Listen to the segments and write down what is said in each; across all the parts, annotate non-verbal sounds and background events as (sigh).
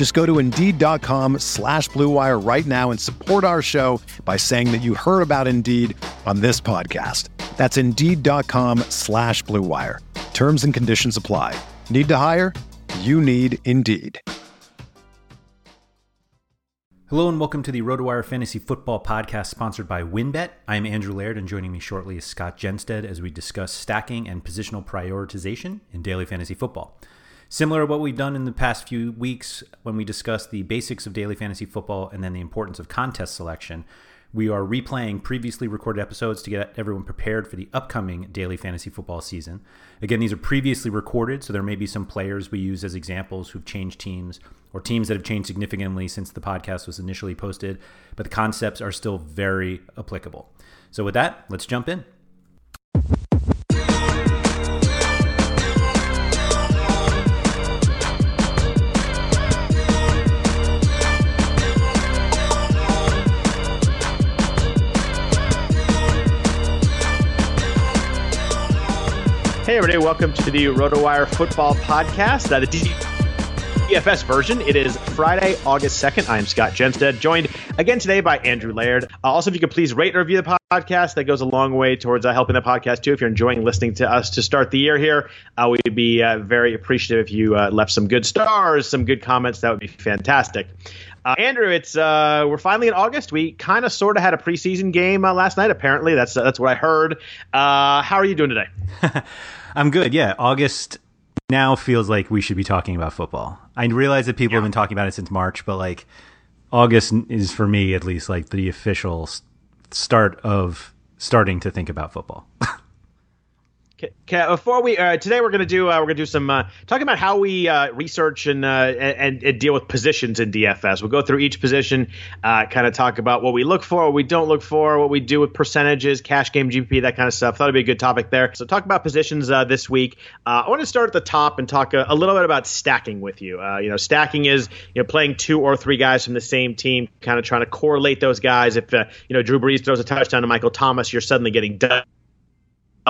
Just go to Indeed.com slash BlueWire right now and support our show by saying that you heard about Indeed on this podcast. That's Indeed.com slash BlueWire. Terms and conditions apply. Need to hire? You need Indeed. Hello and welcome to the RotoWire Fantasy Football Podcast sponsored by WynnBET. I am Andrew Laird and joining me shortly is Scott Genstead as we discuss stacking and positional prioritization in daily fantasy football. Similar to what we've done in the past few weeks when we discussed the basics of daily fantasy football and then the importance of contest selection, we are replaying previously recorded episodes to get everyone prepared for the upcoming daily fantasy football season. Again, these are previously recorded, so there may be some players we use as examples who've changed teams or teams that have changed significantly since the podcast was initially posted, but the concepts are still very applicable. So, with that, let's jump in. Hey, everybody, welcome to the RotoWire Football Podcast, uh, the DFS version. It is Friday, August 2nd. I am Scott Genstead, joined again today by Andrew Laird. Uh, also, if you could please rate and review the podcast, that goes a long way towards uh, helping the podcast, too. If you're enjoying listening to us to start the year here, uh, we'd be uh, very appreciative if you uh, left some good stars, some good comments. That would be fantastic. Uh, Andrew, it's uh, we're finally in August. We kind of sort of had a preseason game uh, last night. Apparently, that's that's what I heard. how are you doing today? (laughs) I'm good. Yeah, August now feels like we should be talking about football. I realize that people yeah. have been talking about it since March, but like August is for me at least like the official start of starting to think about football. (laughs) Okay, before we uh, today we're gonna do uh, we're gonna do some uh, talking about how we uh, research and, uh, and, and deal with positions in DFS. We'll go through each position, uh, kind of talk about what we look for, what we don't look for, what we do with percentages, cash game GPP, that kind of stuff. Thought it'd be a good topic there. So talk about positions this week. I want to start at the top and talk a, a little bit about stacking with you. you know, stacking is you know playing two or three guys from the same team, kind of trying to correlate those guys. If you know Drew Brees throws a touchdown to Michael Thomas, you're suddenly getting done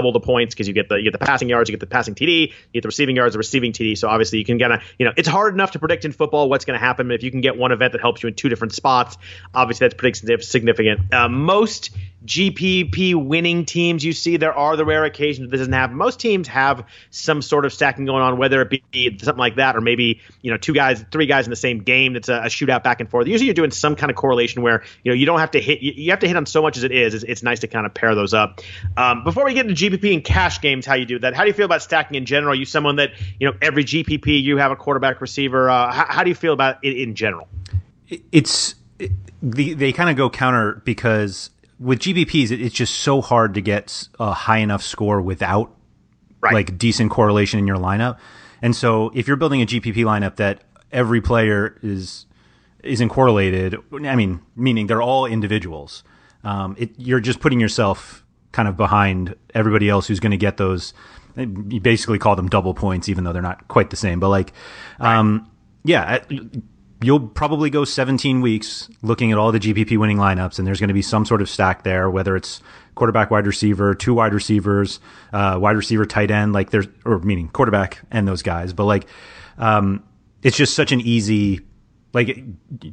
double the points because you get the you get the passing yards, you get the passing TD, you get the receiving yards, the receiving TD. So obviously you can kind of you know it's hard enough to predict in football what's going to happen. If you can get one event that helps you in two different spots, obviously that's pretty significant. Uh, most GPP winning teams you see. There are the rare occasions this doesn't happen. Most teams have some sort of stacking going on, whether it be something like that or maybe you know two guys, three guys in the same game. That's a, a shootout back and forth. Usually you're doing some kind of correlation where you know you don't have to hit. You, you have to hit on so much as it is. It's, it's nice to kind of pair those up. Um, before we get into GPP and cash games, how you do that? How do you feel about stacking in general? Are you someone that you know every GPP you have a quarterback receiver? Uh, how, how, do you feel about it in general? It's it, the, they kind of go counter because with GPPs, it's just so hard to get a high enough score without right. like decent correlation in your lineup. And so if you're building a GPP lineup that every player is isn't correlated, I mean, meaning they're all individuals. Um, it, you're just putting yourself kind of behind everybody else who's going to get those. You basically call them double points, even though they're not quite the same. But like, right. um, yeah, you'll probably go 17 weeks looking at all the GPP winning lineups, and there's going to be some sort of stack there, whether it's quarterback, wide receiver, two wide receivers, uh, wide receiver, tight end, like there's, or meaning quarterback and those guys. But like, um, it's just such an easy, like,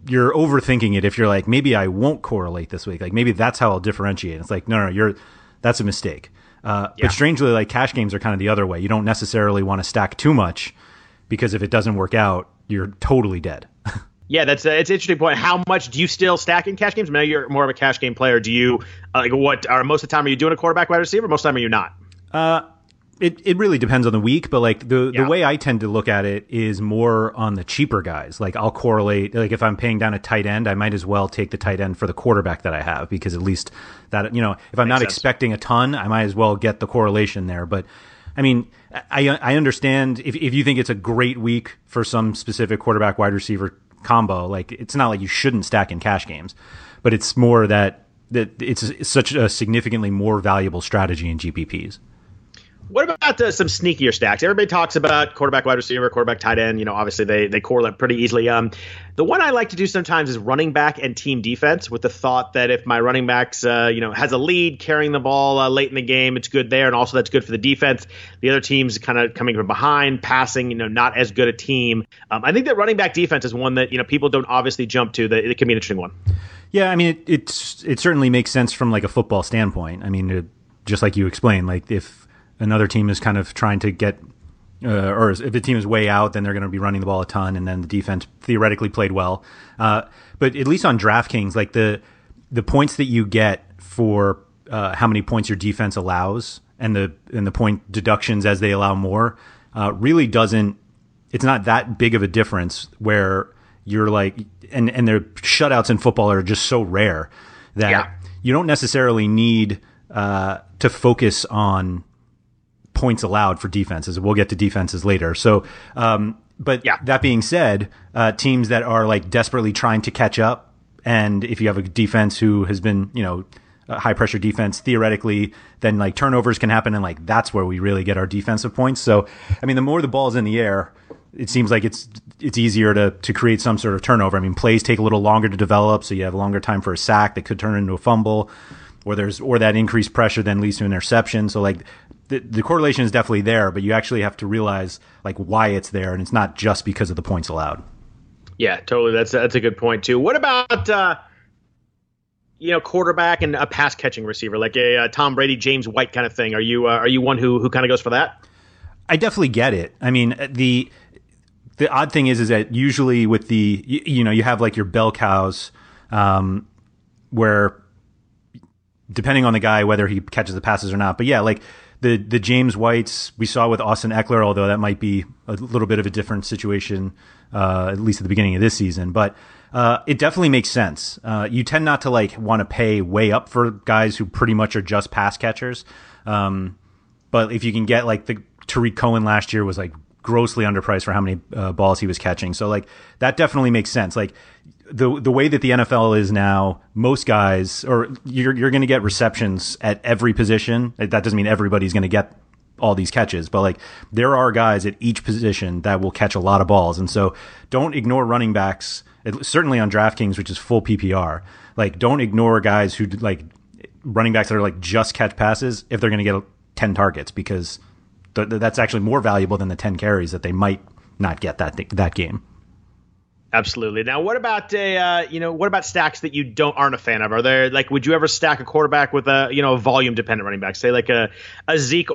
you're overthinking it if you're like, maybe I won't correlate this week. Like, maybe that's how I'll differentiate. It's like, no, no, you're, that's a mistake. Uh, yeah. But strangely, like cash games are kind of the other way. You don't necessarily want to stack too much because if it doesn't work out, you're totally dead. Yeah, that's a, it's an interesting point. How much do you still stack in cash games? I know you're more of a cash game player. Do you uh, like what? Are most of the time are you doing a quarterback wide receiver? Most of the time are you not? Uh, it, it really depends on the week, but like the, yeah. the way I tend to look at it is more on the cheaper guys. Like I'll correlate, like if I'm paying down a tight end, I might as well take the tight end for the quarterback that I have because at least that, you know, if I'm Makes not sense. expecting a ton, I might as well get the correlation there. But I mean, I, I understand if, if you think it's a great week for some specific quarterback wide receiver combo, like it's not like you shouldn't stack in cash games, but it's more that, that it's such a significantly more valuable strategy in GPPs. What about uh, some sneakier stacks? Everybody talks about quarterback, wide receiver, quarterback, tight end. You know, obviously they they correlate pretty easily. Um, the one I like to do sometimes is running back and team defense, with the thought that if my running backs, uh, you know, has a lead carrying the ball uh, late in the game, it's good there, and also that's good for the defense. The other team's kind of coming from behind, passing, you know, not as good a team. Um, I think that running back defense is one that you know people don't obviously jump to. That it can be an interesting one. Yeah, I mean, it, it's it certainly makes sense from like a football standpoint. I mean, it, just like you explained, like if another team is kind of trying to get uh, or if the team is way out, then they're going to be running the ball a ton, and then the defense theoretically played well. Uh, but at least on DraftKings, like the the points that you get for uh, how many points your defense allows, and the and the point deductions as they allow more, uh, really doesn't. It's not that big of a difference where you're like, and and their shutouts in football are just so rare that yeah. you don't necessarily need uh, to focus on points allowed for defenses. We'll get to defenses later. So, um, but yeah. that being said, uh, teams that are like desperately trying to catch up, and if you have a defense who has been, you know, a high pressure defense, theoretically, then like turnovers can happen, and like that's where we really get our defensive points. So, I mean, the more the ball's in the air, it seems like it's it's easier to to create some sort of turnover. I mean, plays take a little longer to develop, so you have longer time for a sack that could turn into a fumble or there's or that increased pressure then leads to an interception. So like the, the correlation is definitely there, but you actually have to realize like why it's there, and it's not just because of the points allowed. Yeah, totally. That's that's a good point too. What about uh, you know quarterback and a pass catching receiver like a uh, Tom Brady, James White kind of thing? Are you uh, are you one who who kind of goes for that? I definitely get it. I mean the the odd thing is is that usually with the you, you know you have like your bell cows um, where depending on the guy whether he catches the passes or not. But yeah, like the the James Whites we saw with Austin Ekeler, although that might be a little bit of a different situation, uh, at least at the beginning of this season. But uh, it definitely makes sense. Uh, you tend not to like want to pay way up for guys who pretty much are just pass catchers. Um, but if you can get like the Tarik Cohen last year was like grossly underpriced for how many uh, balls he was catching. So like that definitely makes sense. Like the the way that the NFL is now, most guys or you're you're going to get receptions at every position. That doesn't mean everybody's going to get all these catches, but like there are guys at each position that will catch a lot of balls, and so don't ignore running backs. Certainly on DraftKings, which is full PPR, like don't ignore guys who like running backs that are like just catch passes if they're going to get ten targets because th- that's actually more valuable than the ten carries that they might not get that th- that game. Absolutely. Now, what about a uh, you know what about stacks that you don't aren't a fan of? Are there like would you ever stack a quarterback with a you know a volume dependent running back, say like a a Zeke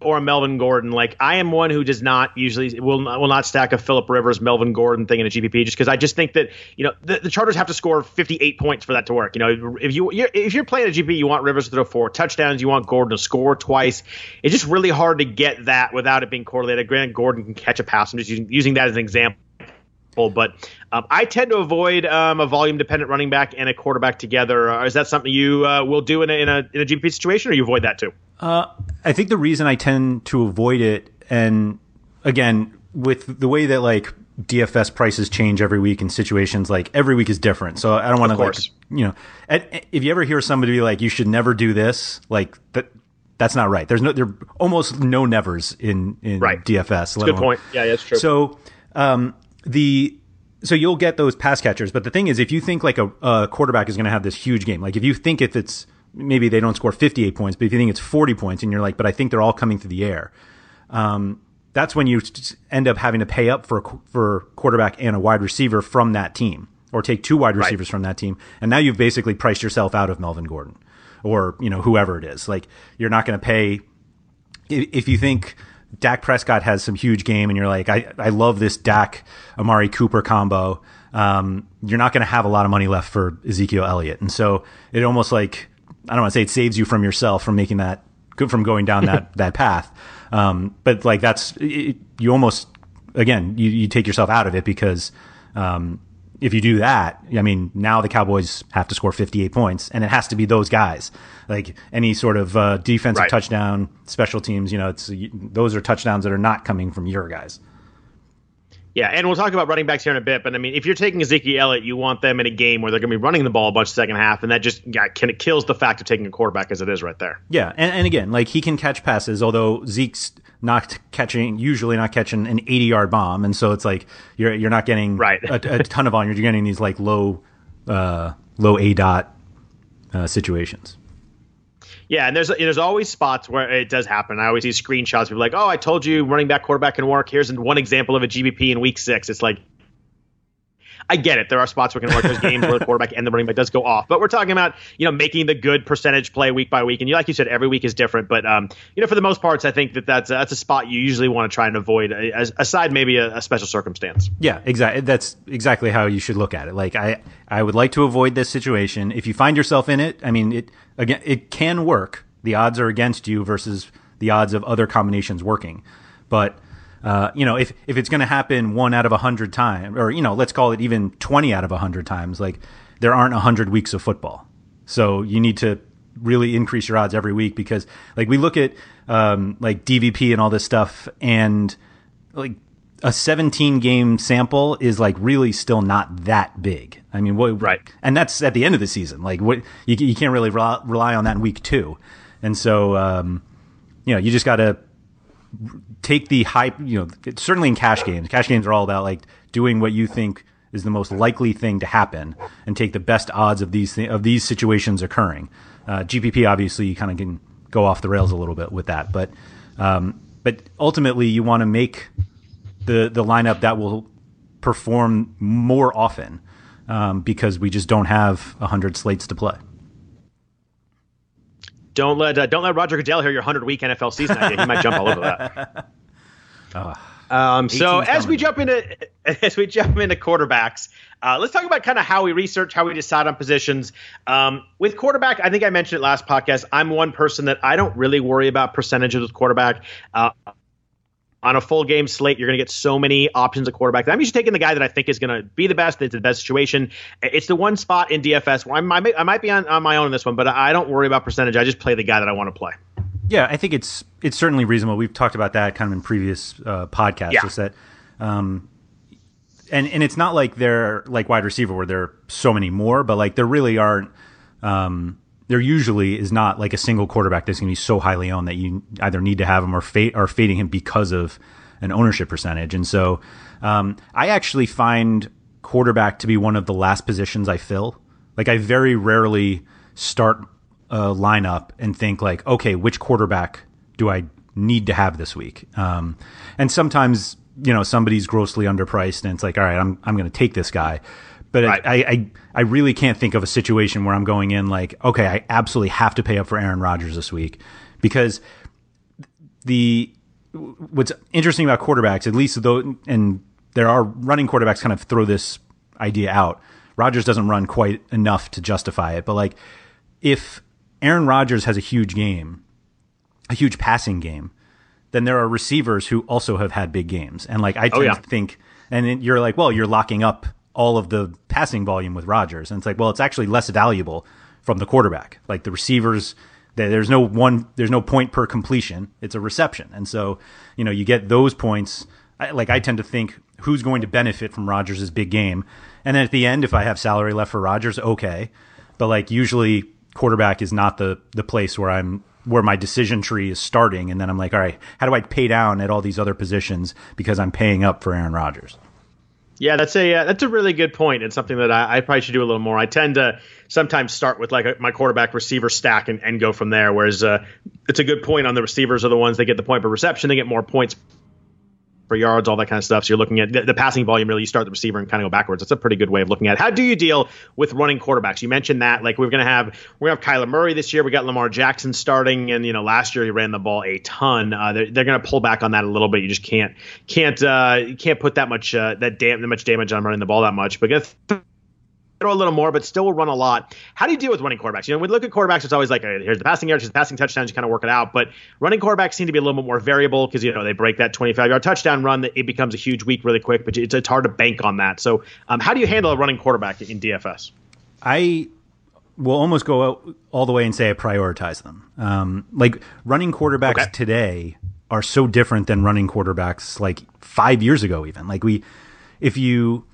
or a Melvin Gordon? Like I am one who does not usually will not, will not stack a Philip Rivers Melvin Gordon thing in a GPP just because I just think that you know the, the, Chargers have to score 58 points for that to work. You know if you you're, if you're playing a GPP, you want Rivers to throw four touchdowns, you want Gordon to score twice. It's just really hard to get that without it being correlated. Granted, Gordon can catch a pass. I'm just using, using that as an example but um, I tend to avoid um, a volume dependent running back and a quarterback together. Uh, is that something you uh, will do in a, in a, in a GP situation, or you avoid that too? Uh, I think the reason I tend to avoid it, and again, with the way that like DFS prices change every week in situations, like every week is different. So I don't want to like you know, at, if you ever hear somebody be like, "You should never do this," like that. That's not right. There's no, there are almost no nevers in in right. DFS. good point. Yeah, that's true. So, um, the so you'll get those pass catchers, but the thing is, if you think like a, a quarterback is going to have this huge game, like if you think if it's maybe they don't score 58 points, but if you think it's 40 points and you're like, but I think they're all coming through the air, um, that's when you end up having to pay up for for quarterback and a wide receiver from that team, or take two wide receivers right. from that team, and now you've basically priced yourself out of Melvin Gordon, or you know whoever it is. Like you're not going to pay if you think Dak Prescott has some huge game, and you're like, I, I love this Dak Amari Cooper combo. um, you're not going to have a lot of money left for Ezekiel Elliott, and so it almost like I don't want to say it saves you from yourself from making that from going down that (laughs) that path. Um, but like that's it, you almost again you, you take yourself out of it because um, if you do that, I mean, now the Cowboys have to score 58 points, and it has to be those guys. Like any sort of uh, defensive right. touchdown, special teams, you know, it's those are touchdowns that are not coming from your guys. Yeah, and we'll talk about running backs here in a bit. But I mean, if you're taking Ezekiel Elliott, you want them in a game where they're going to be running the ball a bunch second half, and that just yeah, can, it kills the fact of taking a quarterback as it is right there. Yeah, and, and again, like he can catch passes, although Zeke's not catching, usually not catching an 80 yard bomb, and so it's like you're you're not getting right. a, a ton of volume. You're getting these like low, uh, low aDOT uh, situations. Yeah, and there's there's always spots where it does happen. I always see screenshots. People like, "Oh, I told you, running back, quarterback can work." Here's one example of a GPP in week six. It's like, I get it. There are spots where can work. There's games where the quarterback and the running back does go off, but we're talking about you know making the good percentage play week by week. And you, like you said, every week is different. But um, you know, for the most parts, I think that that's a, that's a spot you usually want to try and avoid, as, aside maybe a, a special circumstance. Yeah, exactly. That's exactly how you should look at it. Like I I would like to avoid this situation. If you find yourself in it, I mean, it again, it can work the odds are against you versus the odds of other combinations working. But uh, you know, if if it's going to happen one out of a hundred times, or you know, let's call it even twenty out of a hundred times, like there aren't a hundred weeks of football, so you need to really increase your odds every week because, like, we look at um, like DVP and all this stuff, and like a 17 game sample is like really still not that big. I mean, what, right? And that's at the end of the season. Like, what you, you can't really rely on that in week two. And so, um, you know, you just got to take the hype, you know, certainly in cash games. Cash games are all about like doing what you think is the most likely thing to happen and take the best odds of these th- of these situations occurring. Uh, GPP obviously you kind of can go off the rails a little bit with that, but um, but ultimately you want to make the the lineup that will perform more often um, because we just don't have hundred slates to play. Don't let uh, don't let Roger Goodell hear your hundred week NFL season idea. He might jump all over that. (laughs) Oh, um, so as we jump into (laughs) as we jump into quarterbacks, uh, let's talk about kind of how we research, how we decide on positions. Um, with quarterback, I think I mentioned it last podcast. I'm one person that I don't really worry about percentages with quarterback. Uh, on a full game slate, you're going to get so many options at quarterback. I'm usually taking the guy that I think is going to be the best. It's the best situation. It's the one spot in DFS where I might, I might be on, on my own in this one, but I don't worry about percentage. I just play the guy that I want to play. Yeah, I think it's it's certainly reasonable. We've talked about that kind of in previous uh, podcasts. Yeah. Is that, um, and and it's not like they're like wide receiver where there are so many more, but like there really aren't. Um, there usually is not like a single quarterback that's going to be so highly owned that you either need to have him or are fading him because of an ownership percentage. And so um, I actually find quarterback to be one of the last positions I fill. Like I very rarely start a lineup and think like, okay, which quarterback do I need to have this week? Um, and sometimes you know somebody's grossly underpriced and it's like, all right, I'm I'm going to take this guy. But right. I, I, I really can't think of a situation where I'm going in like, okay, I absolutely have to pay up for Aaron Rodgers this week because the what's interesting about quarterbacks, at least though, and there are running quarterbacks kind of throw this idea out. Rodgers doesn't run quite enough to justify it, but like if Aaron Rodgers has a huge game, a huge passing game, then there are receivers who also have had big games, and like I oh, tend oh, yeah. to think, and you're like, well, you're locking up all of the passing volume with Rodgers. And it's like, well, it's actually less valuable from the quarterback. Like the receivers, there's no one, there's no point per completion. It's a reception. And so, you know, you get those points. like I tend to think who's going to benefit from Rodgers' big game. And then at the end, if I have salary left for Rodgers, okay. But like usually quarterback is not the, the place where I'm, where my decision tree is starting. And then I'm like, all right, how do I pay down at all these other positions because I'm paying up for Aaron Rodgers? Yeah, that's a uh, that's a really good point and something that I, I, probably should do a little more. I tend to sometimes start with like a, my quarterback receiver stack and, and go from there. Whereas uh, it's a good point on the receivers are the ones that get the point per reception. They get more points for yards, all that kind of stuff. So you're looking at the, the, passing volume. Really, you start the receiver and kind of go backwards. That's a pretty good way of looking at it. How do you deal with running quarterbacks? You mentioned that like we're going to have we're gonna have Kyler Murray this year. We got Lamar Jackson starting, and you know last year he ran the ball a ton. Uh, they're, they're going to pull back on that a little bit. You just can't can't uh, you can't put that much uh, that dam- that much damage on running the ball that much. But throw a little more, but still will run a lot. How do you deal with running quarterbacks? You know, when we look at quarterbacks, it's always like, here's the passing yards, here's the passing touchdowns, you kind of work it out. But running quarterbacks seem to be a little bit more variable because, you know, they break that 25 yard touchdown run, that it becomes a huge week really quick, but it's, it's hard to bank on that. So, um, how do you handle a running quarterback in DFS? I will almost go all the way and say I prioritize them. Um, like running quarterbacks okay. today are so different than running quarterbacks like five years ago, even. Like, we, if you,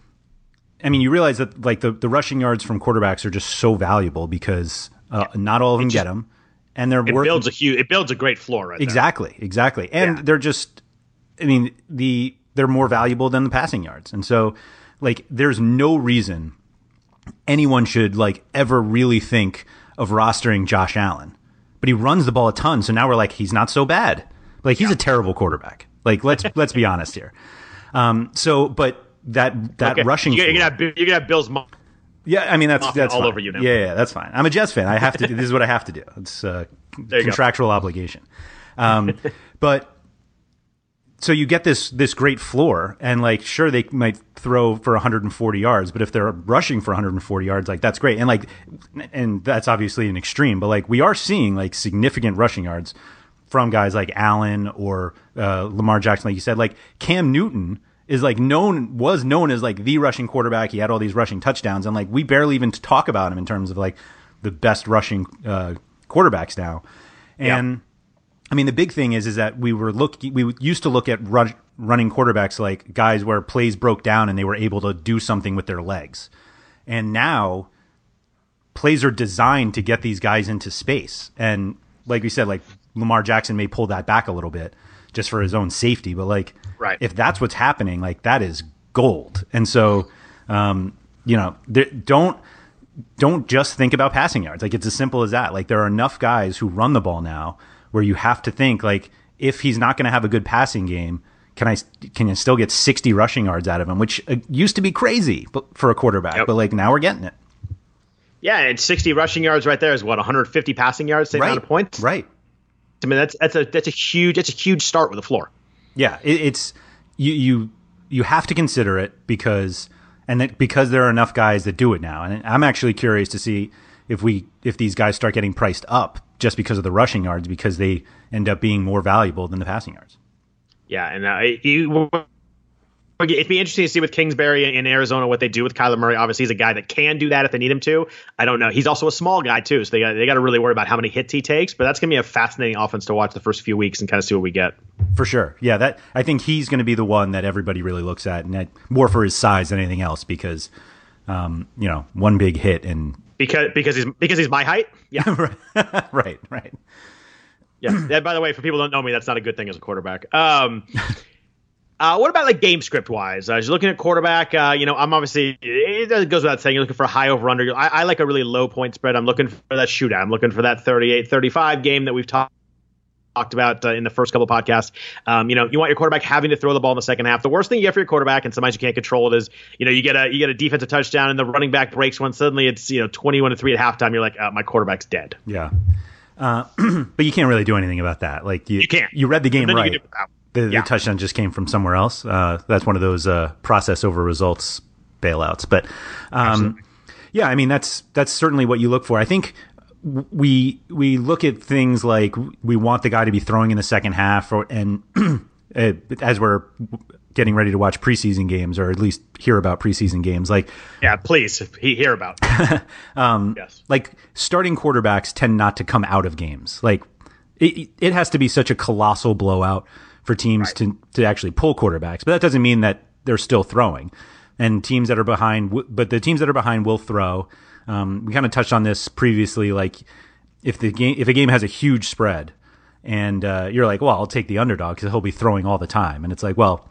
I mean, you realize that like the, the rushing yards from quarterbacks are just so valuable because uh, yeah. not all of them just, get them, and they're it worth, builds a huge it builds a great floor right exactly there. exactly and yeah. they're just I mean the they're more valuable than the passing yards, and so like there's no reason anyone should like ever really think of rostering Josh Allen, but he runs the ball a ton, so now we're like he's not so bad. Like he's yeah. a terrible quarterback. Like let's let's be honest here. Um, so, but that that okay. rushing. You're gonna, have, you're gonna have Bill's mom. Yeah, I mean that's that's all fine. over you now. Yeah, yeah, that's fine. I'm a Jets fan. I have to. (laughs) this is what I have to do. It's a contractual go. obligation. Um, (laughs) but so you get this this great floor, and like sure they might throw for 140 yards, but if they're rushing for 140 yards, like that's great. And like, and that's obviously an extreme, but like we are seeing like significant rushing yards from guys like Allen or uh, Lamar Jackson, like you said, like Cam Newton is like known was known as like the rushing quarterback. He had all these rushing touchdowns, and like we barely even talk about him in terms of like the best rushing uh, quarterbacks now. And yeah. I mean, the big thing is is that we were look we used to look at rush, running quarterbacks like guys where plays broke down and they were able to do something with their legs, and now plays are designed to get these guys into space. And like we said, like Lamar Jackson may pull that back a little bit just for his own safety, but like Right. If that's what's happening, like that is gold. And so, um, you know, don't don't just think about passing yards. Like it's as simple as that. Like there are enough guys who run the ball now where you have to think like if he's not going to have a good passing game, can I can you still get 60 rushing yards out of him, which uh, used to be crazy for a quarterback, yep. but like now we're getting it. Yeah, and 60 rushing yards right there is what 150 passing yards, same right. amount of points. Right. I mean that's that's a that's a huge that's a huge start with the floor. Yeah, it, it's you you you have to consider it because and that because there are enough guys that do it now. And I'm actually curious to see if we if these guys start getting priced up just because of the rushing yards because they end up being more valuable than the passing yards. Yeah, and uh, you, It'd be interesting to see with Kingsbury in Arizona what they do with Kyler Murray. Obviously, he's a guy that can do that if they need him to. I don't know. He's also a small guy too, so they got they got to really worry about how many hits he takes. But that's going to be a fascinating offense to watch the first few weeks and kind of see what we get. For sure, yeah. That I think he's going to be the one that everybody really looks at, and that, more for his size than anything else, because um, you know, one big hit and because because he's because he's my height. Yeah, (laughs) right, right. Yeah. And by the way, for people who don't know me, that's not a good thing as a quarterback. Um, (laughs) uh, what about like game script wise? Uh, as you're looking at quarterback, uh, you know, I'm obviously it goes without saying you're looking for a high over under. I, I, like a really low point spread. I'm looking for that shootout. I'm looking for that 38-35 game that we've talked talked about uh, in the first couple podcasts. Um, you know, you want your quarterback having to throw the ball in the second half. The worst thing you get for your quarterback, and sometimes you can't control it, is you know you get a you get a defensive touchdown and the running back breaks one. Suddenly it's you know 21 to three at halftime. You're like, oh, my quarterback's dead. Yeah, uh, (clears throat) but you can't really do anything about that. Like you, you can't. You read the game right the, yeah. the touchdown just came from somewhere else. Uh, that's one of those uh, process over results bailouts. But um, yeah, I mean that's that's certainly what you look for. I think we we look at things like we want the guy to be throwing in the second half, or, and (clears throat) as we're getting ready to watch preseason games, or at least hear about preseason games, like yeah, please hear about. (laughs) um, yes, like starting quarterbacks tend not to come out of games. Like it, it has to be such a colossal blowout for teams right. to to actually pull quarterbacks. But that doesn't mean that they're still throwing. And teams that are behind, but the teams that are behind will throw. Um, we kind of touched on this previously. Like if the game, if a game has a huge spread, and uh, you're like, well, I'll take the underdog because he'll be throwing all the time. And it's like, well,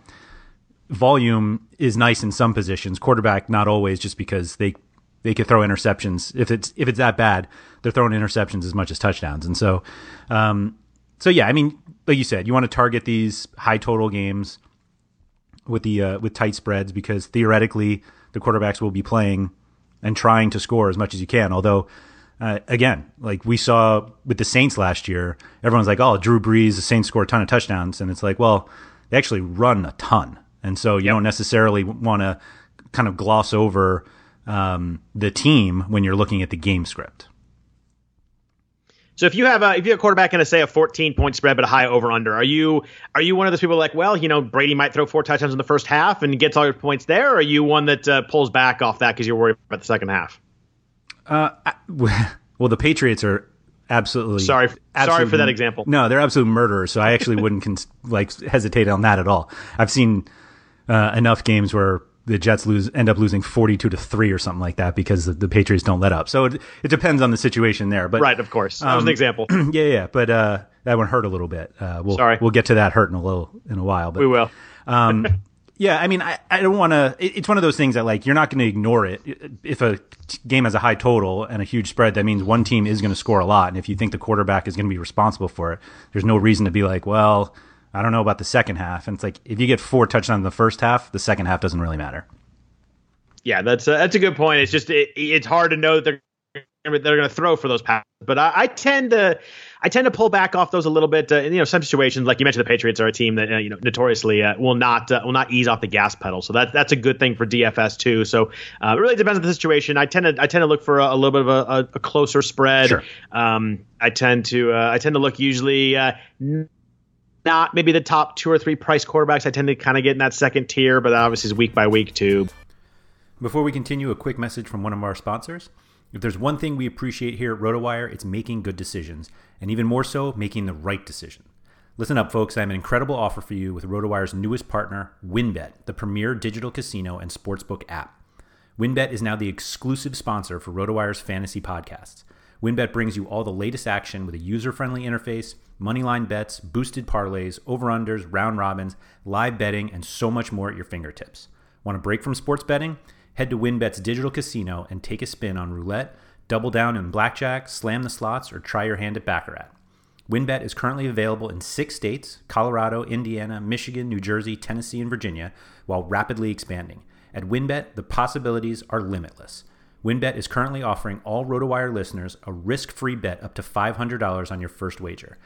volume is nice in some positions. Quarterback, not always, just because they they could throw interceptions. If it's if it's that bad, they're throwing interceptions as much as touchdowns. And so, um, so yeah, I mean, like you said, you want to target these high total games. with the uh, with tight spreads because theoretically the quarterbacks will be playing and trying to score as much as you can. Although, uh, again, like we saw with the Saints last year, everyone's like, "Oh, Drew Brees, the Saints score a ton of touchdowns," and it's like, well, they actually run a ton, and so you yep. don't necessarily want to kind of gloss over um, the team when you're looking at the game script. So if you have a if you have a quarterback in a say a 14 point spread but a high over under, are you are you one of those people like, well, you know, Brady might throw four touchdowns in the first half and gets all your points there, or are you one that uh, pulls back off that because you're worried about the second half? Uh, (laughs) well, the Patriots are absolutely sorry. sorry for that example. No, they're absolute murderers. So I actually (laughs) wouldn't cons- like hesitate on that at all. I've seen uh, enough games where the Jets lose end up losing 42 to 3 or something like that because the, the Patriots don't let up. So it, it, depends on the situation there. But Right, of course. That um, was an um, example. (clears throat) yeah, yeah, but uh, that one hurt a little bit. Uh, we'll Sorry. we'll get to that hurt in a little in a while, but We will. um, (laughs) yeah, I mean I, I don't want to it, it's one of those things that like you're not going to ignore it. If a game has a high total and a huge spread, that means one team is going to score a lot and if you think the quarterback is going to be responsible for it, there's no reason to be like, well, I don't know about the second half. And it's like if you get four touchdowns in the first half, the second half doesn't really matter. Yeah, that's a, that's a good point. It's just it, it's hard to know that they're they're going to throw for those passes, but I, I, tend to I tend to pull back off those a little bit. Uh, in, you know, some situations like you mentioned, the Patriots are a team that uh, you know notoriously uh, will not uh, will not ease off the gas pedal. So that that's a good thing for DFS too. So uh, it really depends on the situation. I tend to I tend to look for a, a little bit of a, a closer spread. Sure. Um, I tend to uh, I tend to look usually not maybe the top two or three price quarterbacks. I tend to kind of get in that second tier, but obviously is week by week too. Before we continue, a quick message from one of our sponsors. If there's one thing we appreciate here at RotoWire, it's making good decisions, and even more so, making the right decision. Listen up, folks. I have an incredible offer for you with RotoWire's newest partner, WynnBET, the premier digital casino and sportsbook app. WynnBET is now the exclusive sponsor for RotoWire's fantasy podcasts. WynnBET brings you all the latest action with a user-friendly interface, moneyline bets, boosted parlays, over-unders, round robins, live betting, and so much more at your fingertips. Want a break from sports betting? Head to WynnBET's digital casino and take a spin on roulette, double down in blackjack, slam the slots, or try your hand at Baccarat. WynnBET is currently available in six states Colorado, Indiana, Michigan, New Jersey, Tennessee, and Virginia, while rapidly expanding. At WynnBET, the possibilities are limitless. WynnBET is currently offering all RotoWire listeners a risk free bet up to $500 on your first wager.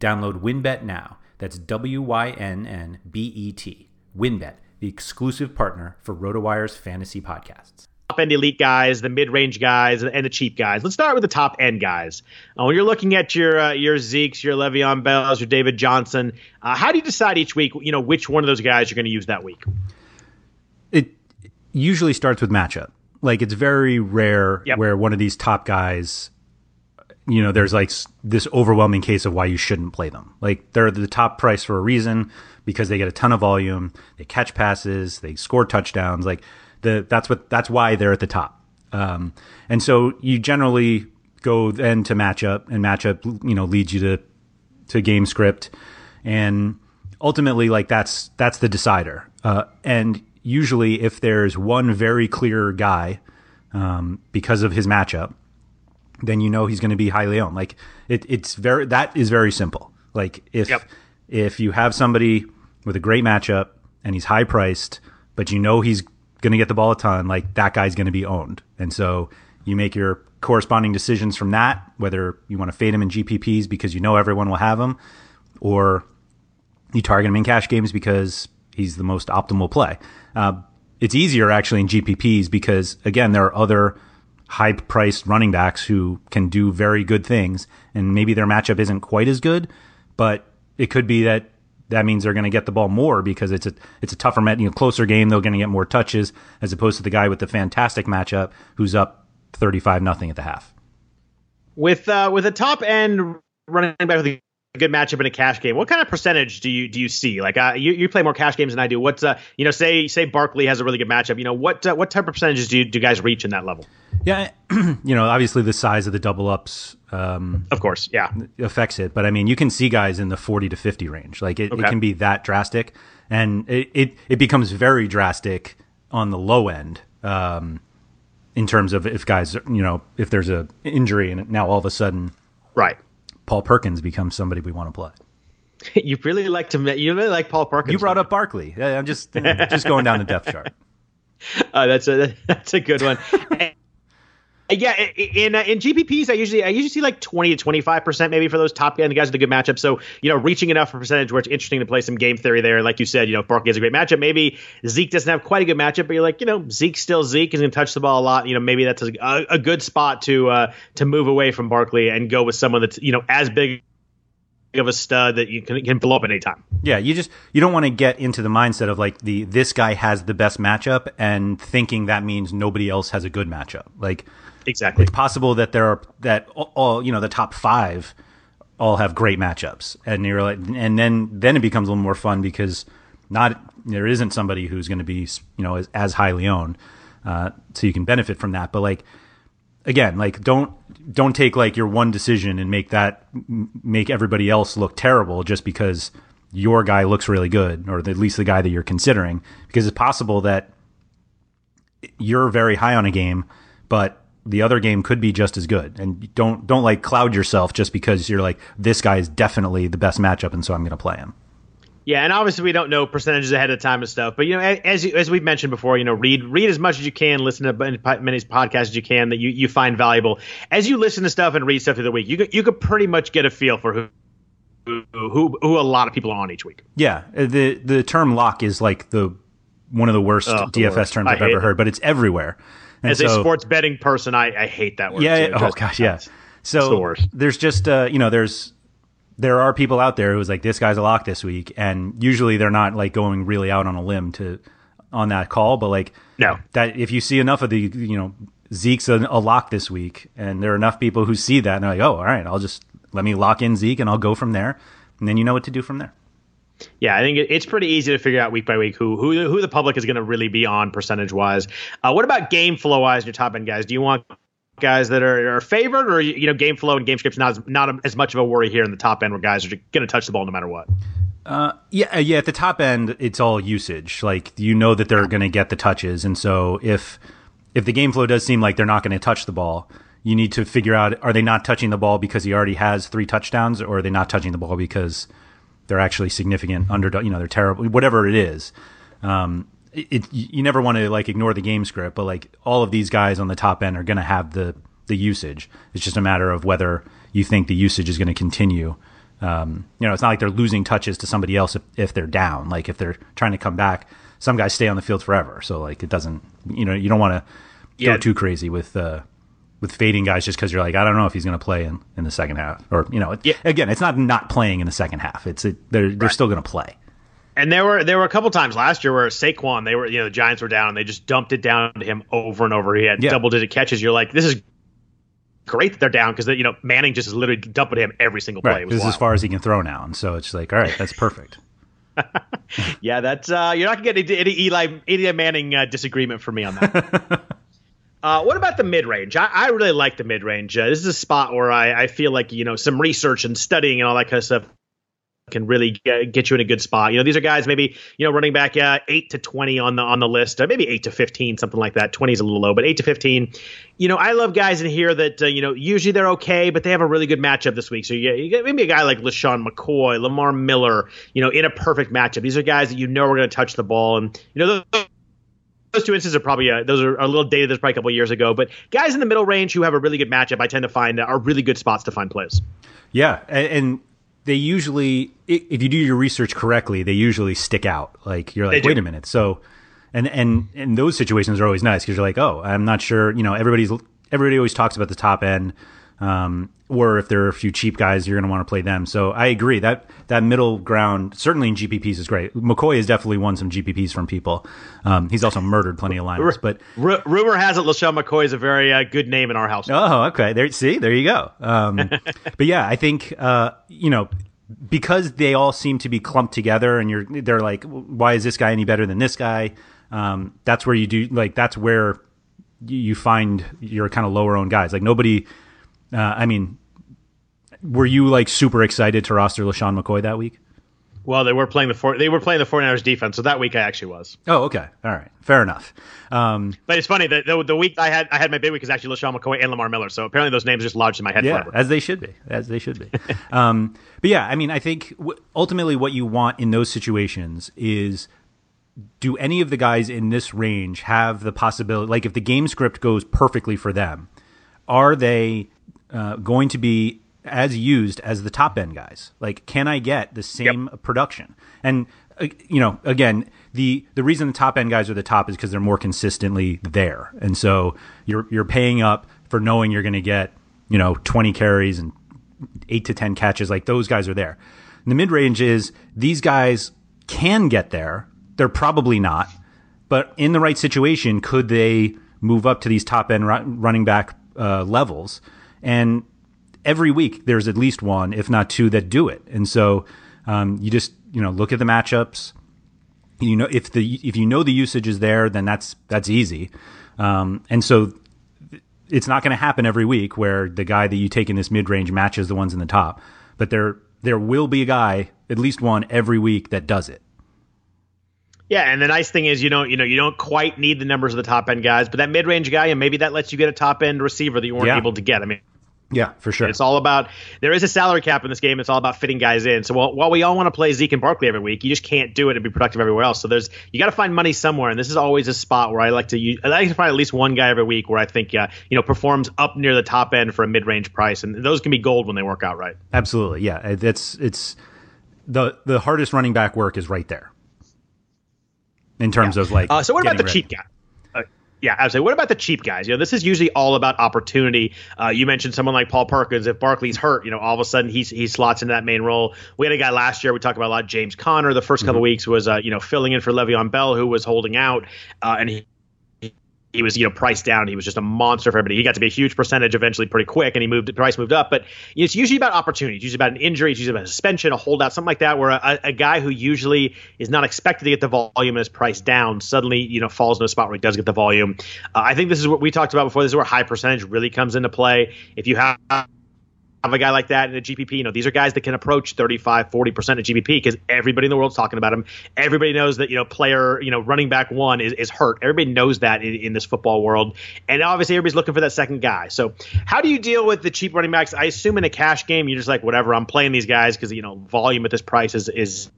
Download WynnBET now. That's W Y N N B E T. WynnBET, the exclusive partner for RotoWire's fantasy podcasts. Top end elite guys, the mid range guys, and the cheap guys. Let's start with the top end guys. Uh, when you're looking at your uh, your Zeke's, your Le'Veon Bells, your David Johnson, uh, how do you decide each week? You know which one of those guys you're going to use that week. It usually starts with matchup. Like it's very rare yep. where one of these top guys you know, there's like this overwhelming case of why you shouldn't play them. Like they're the top price for a reason because they get a ton of volume, they catch passes, they score touchdowns. Like the that's what that's why they're at the top. Um, and so you generally go then to matchup, and matchup you know leads you to to game script, and ultimately like that's that's the decider. Uh, and usually, if there's one very clear guy um, because of his matchup then you know he's going to be highly owned. Like it, it's very that is very simple. Like if yep. if you have somebody with a great matchup and he's high priced, but you know he's going to get the ball a ton, like that guy's going to be owned. And so you make your corresponding decisions from that, whether you want to fade him in GPPs because you know everyone will have him, or you target him in cash games because he's the most optimal play. Uh, it's easier actually in GPPs because again there are other high priced running backs who can do very good things. And maybe their matchup isn't quite as good, but it could be that that means they're going to get the ball more because it's a it's a tougher, you know, closer game. They're going to get more touches as opposed to the guy with the fantastic matchup who's up thirty five nothing at the half. With uh, with a top end running back with a good matchup in a cash game, what kind of percentage do you do you see? Like uh, you, you play more cash games than I do. What's uh, you know say say Barkley has a really good matchup. You know what uh, what type of percentages do you, do guys reach in that level? Yeah, (clears throat) you know, obviously the size of the double ups, um, of course, yeah, affects it. But I mean, you can see guys in the forty to fifty range. Like it, okay. it can be that drastic, and it, it, it becomes very drastic on the low end. Um, in terms of if guys, you know, if there's a injury and now all of a sudden, right, Paul Perkins becomes somebody we want to play. (laughs) You really like to you really like Paul Perkins. You brought up Barkley. I'm just (laughs) just going down the depth chart. (laughs) Uh, that's a that's a good one. Yeah, in uh, in GPPs, I usually I usually see like twenty to twenty five percent maybe for those top end guys with a good matchup. So you know, reaching enough for percentage where it's interesting to play some game theory there. Like you said, you know, Barkley has a great matchup. Maybe Zeke doesn't have quite a good matchup, but you're like, you know, Zeke still Zeke is going to touch the ball a lot. You know, maybe that's a, a good spot to uh, to move away from Barkley and go with someone that's you know as big of a stud that you can, can blow up at any time. Yeah, you just you don't want to get into the mindset of like the this guy has the best matchup and thinking that means nobody else has a good matchup. Like exactly, it's possible that there are that all you know the top five all have great matchups, and you're like, and then then it becomes a little more fun because not there isn't somebody who's going to be you know as, as highly owned, uh, so you can benefit from that. But like again, like don't don't take like your one decision and make that make everybody else look terrible just because your guy looks really good or at least the guy that you're considering. Because it's possible that you're very high on a game but the other game could be just as good and don't don't like cloud yourself just because you're like this guy is definitely the best matchup and so I'm going to play him. Yeah, and obviously we don't know percentages ahead of time and stuff, but you know, as as we've mentioned before, you know, read read as much as you can, listen to many podcasts as you can that you, you find valuable. As you listen to stuff and read stuff through the week, you could, you could pretty much get a feel for who who who a lot of people are on each week. Yeah, the the term lock is like the one of the worst oh, DFS worst. terms I've ever it. heard, but it's everywhere. And As so, a sports betting person, I, I hate that word. Yeah. Too. Oh gosh, yeah. So the there's just uh, you know there's there are people out there who's like this guy's a lock this week, and usually they're not like going really out on a limb to on that call, but like no that if you see enough of the you know Zeke's a, a lock this week, and there are enough people who see that and they're like, oh, all right, I'll just let me lock in Zeke and I'll go from there, and then you know what to do from there. Yeah, I think it's pretty easy to figure out week by week who who who the public is going to really be on percentage wise. Uh, what about game flow wise? Your top end guys, do you want guys that are, are favored, or you know, game flow and game scripts not as, not as much of a worry here in the top end, where guys are going to touch the ball no matter what. Uh, yeah, uh, yeah. At the top end, it's all usage. Like you know that they're going to get the touches, and so if if the game flow does seem like they're not going to touch the ball, you need to figure out are they not touching the ball because he already has three touchdowns, or are they not touching the ball because they're actually significant under you know they're terrible whatever it is. Um, it, it, you never want to like ignore the game script, but like all of these guys on the top end are going to have the the usage. It's just a matter of whether you think the usage is going to continue. Um, you know, it's not like they're losing touches to somebody else if, if they're down. Like if they're trying to come back, some guys stay on the field forever. So like it doesn't, you know, you don't want to yeah. go too crazy with uh, with fading guys just because you're like, I don't know if he's going to play in, in the second half, or you know, yeah. again, it's not not playing in the second half. It's it, they're they're right. still going to play. And there were there were a couple times last year where Saquon, they were you know the Giants were down and they just dumped it down to him over and over. He had yeah. double digit catches. You're like, this is great that they're down because you know Manning just is literally dumping him every single play. Right, this is as far as he can throw now, and so it's like, all right, that's perfect. (laughs) (laughs) yeah, that's uh, you're not gonna get any, any Eli Eli Manning uh, disagreement from me on that. (laughs) Uh, what about the mid range? I, I, really like the mid range. Uh, this is a spot where I, I, feel like you know some research and studying and all that kind of stuff can really get, get, you in a good spot. You know, these are guys maybe you know running back uh, eight to twenty on the on the list, uh, maybe eight to fifteen, something like that. Twenty is a little low, but eight to fifteen. You know, I love guys in here that uh, you know usually they're okay, but they have a really good matchup this week. So you you maybe a guy like LeSean McCoy, Lamar Miller. You know, in a perfect matchup. These are guys that you know are going to touch the ball, and you know. Those, those two instances are probably uh, those are a little dated. That's probably a couple years ago, but guys in the middle range who have a really good matchup, I tend to find are really good spots to find plays. Yeah, and they usually, if you do your research correctly, they usually stick out. Like you're like, wait a minute. So, and and and those situations are always nice because you're like, oh, I'm not sure. You know, everybody's everybody always talks about the top end. Um, or if there are a few cheap guys, you're going to want to play them. So I agree that that middle ground, certainly in GPPs, is great. McCoy has definitely won some GPPs from people. Um, he's also murdered plenty of lineups. But R- rumor has it, LeSean McCoy is a very uh, good name in our house. Oh, okay. There, see, there you go. Um, (laughs) but yeah, I think uh, you know because they all seem to be clumped together, and you're they're like, why is this guy any better than this guy? Um, that's where you do like that's where you find your kind of lower owned guys. Like nobody uh, I mean, were you like super excited to roster LeSean McCoy that week? Well, they were playing the four, they were playing the 49ers defense, so that week I actually was. Oh, okay, all right, fair enough. Um, but it's funny that the, the, week I had I had my big week is actually LeSean McCoy and Lamar Miller. So apparently those names just lodged in my head yeah, forever. as they should be, as they should be. (laughs) um, but yeah, I mean, I think w- ultimately what you want in those situations is do any of the guys in this range have the possibility like if the game script goes perfectly for them are they uh, going to be as used as the top end guys like can i get the same yep. production and uh, you know again the the reason the top end guys are the top is because they're more consistently there and so you're you're paying up for knowing you're going to get you know 20 carries and 8 to 10 catches like those guys are there and the mid range is these guys can get there they're probably not. But in the right situation, could they move up to these top end running back uh, levels? And every week, there's at least one, if not two, that do it. And so um, you just you know look at the matchups. You know if the if you know the usage is there, then that's that's easy. Um, and so it's not going to happen every week where the guy that you take in this mid range matches the ones in the top. But there there will be a guy, at least one every week, that does it. Yeah, and the nice thing is you don't you know you don't quite need the numbers of the top end guys, but that mid range guy, and maybe that lets you get a top end receiver that you weren't yeah. able to get. I mean, yeah, for sure. It's all about there is a salary cap in this game. It's all about fitting guys in. So while, while we all want to play Zeke and Barkley every week, you just can't do it and be productive everywhere else. So there's you got to find money somewhere, and this is always a spot where I like to use. I like to find at least one guy every week where I think uh, you know performs up near the top end for a mid range price, and those can be gold when they work out right. Absolutely, yeah. It's it's the the hardest running back work is right there in terms yeah. of like. Uh, so what about the ready. cheap guy? Yeah, absolutely. What about the cheap guys? You know, this is usually all about opportunity. Uh, you mentioned someone like Paul Perkins. If Barkley's hurt, you know, all of a sudden he's he slots into that main role. We had a guy last year. We talked about a lot. James Conner. The 1st mm-hmm. couple weeks was uh, you know filling in for Le'Veon Bell, who was holding out, uh, and he he was you know priced down. He was just a monster for everybody. He got to be a huge percentage eventually, pretty quick, and he moved. The price moved up, but it's usually about opportunity. It's usually about an injury. It's usually about a suspension, a holdout, something like that, where a, a guy who usually is not expected to get the volume and is priced down suddenly you know falls in a spot where he does get the volume. Uh, I think this is what we talked about before. This is where high percentage really comes into play. If you have have a guy like that in a GPP. You know, these are guys that can approach 35, 40% of GPP because everybody in the world's talking about him. Everybody knows that, you know, player, you know, running back one is, is hurt. Everybody knows that in, in this football world. And obviously everybody's looking for that second guy. So how do you deal with the cheap running backs? I assume in a cash game, you're just like, whatever, I'm playing these guys because, you know, volume at this price is, is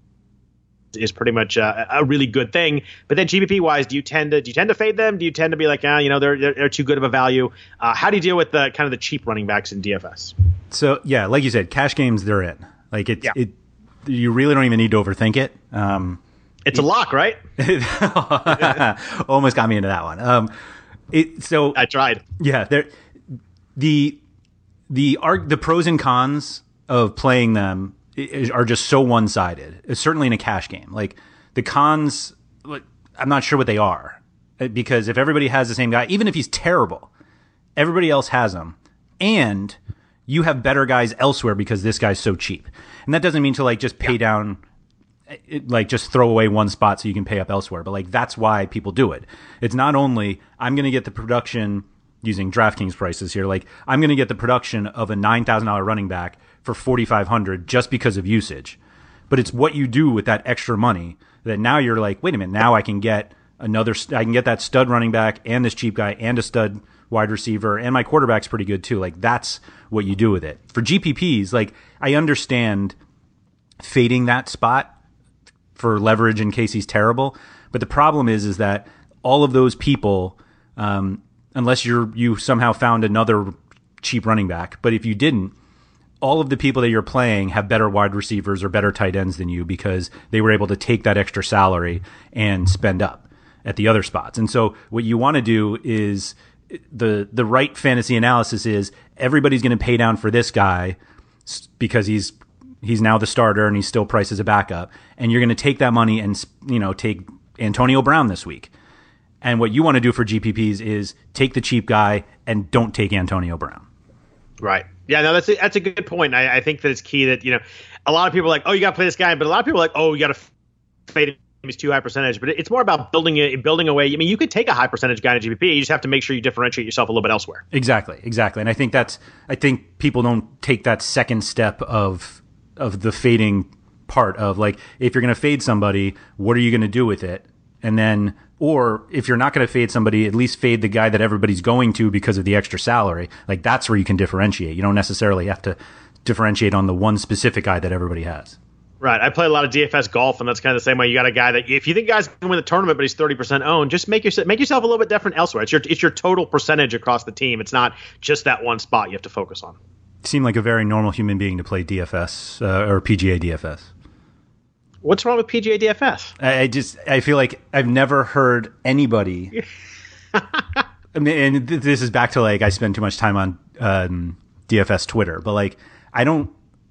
is pretty much a, a, really good thing. But then GPP wise, do you tend to do you tend to fade them? Do you tend to be like, ah, you know, they're they're, they're too good of a value? Uh, how do you deal with the kind of the cheap running backs in DFS? So yeah, like you said, cash games they're in. Like it's yeah. it, you really don't even need to overthink it. Um, it's a lock, right? (laughs) almost got me into that one. Um, it so I tried. Yeah, there the the arc the pros and cons of playing them are just so one sided. Certainly in a cash game, like the cons, like, I'm not sure what they are uh, because if everybody has the same guy, even if he's terrible, everybody else has him, and you have better guys elsewhere because this guy's so cheap. And that doesn't mean to like just pay yeah. down it, like just throw away one spot so you can pay up elsewhere. But like that's why people do it. It's not only I'm going to get the production using DraftKings prices here. Like I'm going to get the production of a nine thousand dollar running back for forty five hundred just because of usage, but it's what you do with that extra money that now you're like, wait a minute, now I can get another. I can get that stud running back and this cheap guy and a stud wide receiver, and my quarterback's pretty good too. Like that's what you do with it. For GPPs, like I understand fading that spot for leverage in case he's terrible, but the problem is is that all of those people, um, unless you're you somehow found another cheap running back, but if you didn't, all of the people that you're playing have better wide receivers or better tight ends than you because they were able to take that extra salary and spend up at the other spots. And so what you want to do is the the right fantasy analysis is everybody's going to pay down for this guy because he's he's now the starter and he's still priced as a backup and you're going to take that money and you know take Antonio Brown this week. And what you want to do for GPPs is take the cheap guy and don't take Antonio Brown. Right. Yeah, no, that's a, that's a good point. I, I think that it's key that you know a lot of people are like, oh, you got to play this guy, but a lot of people are like, oh, you got to fade him. he's too high percentage, but it's more about building a building a way. I mean, you could take a high percentage guy in GPP. You just have to make sure you differentiate yourself a little bit elsewhere. Exactly, exactly. And I think that's I think people don't take that second step of of the fading part of like if you're going to fade somebody, what are you going to do with it? And then, or if you're not going to fade somebody, at least fade the guy that everybody's going to because of the extra salary. Like that's where you can differentiate. You don't necessarily have to differentiate on the one specific guy that everybody has. Right. I play a lot of DFS golf, and that's kind of the same way. You got a guy that if you think guys can win the tournament, but he's thirty percent owned, just make yourself make yourself a little bit different elsewhere. It's your it's your total percentage across the team. It's not just that one spot you have to focus on. Seem like a very normal human being to play DFS uh, or PGA DFS. What's wrong with PGA DFS? I, I just I feel like I've never heard anybody. (laughs) I mean, and this is back to like I spend too much time on um, DFS Twitter, but like I don't.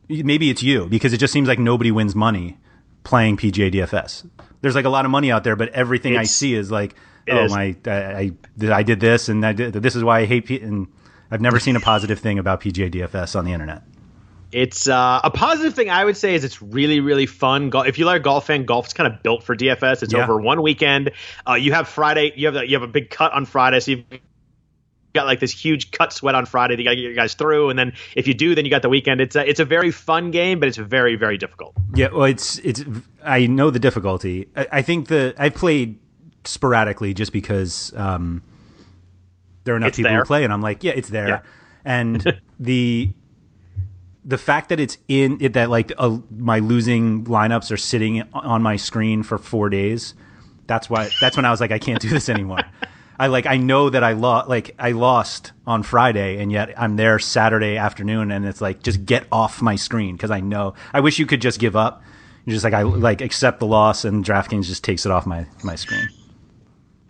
Maybe it's you because it just seems like nobody wins money playing PGA DFS. There's like a lot of money out there, but everything it's, I see is like, oh is. my, I, I, I did this and I did this is why I hate P- and I've never seen a positive thing about PGA DFS on the internet. It's uh, a positive thing I would say is it's really really fun. If you like a golf fan, golf's kind of built for DFS. It's yeah. over one weekend. Uh, you have Friday. You have the, you have a big cut on Friday, so you've got like this huge cut sweat on Friday. That you got to get your guys through, and then if you do, then you got the weekend. It's a, it's a very fun game, but it's very very difficult. Yeah, well, it's it's. I know the difficulty. I, I think the I played sporadically just because um, there are enough it's people there. who play, and I'm like, yeah, it's there, yeah. and (laughs) the the fact that it's in it that like uh, my losing lineups are sitting on my screen for four days. That's why. That's when I was like, I can't do this anymore. (laughs) I like I know that I lost like I lost on Friday and yet I'm there Saturday afternoon and it's like just get off my screen because I know I wish you could just give up. You're just like I like accept the loss and DraftKings just takes it off my my screen. (laughs)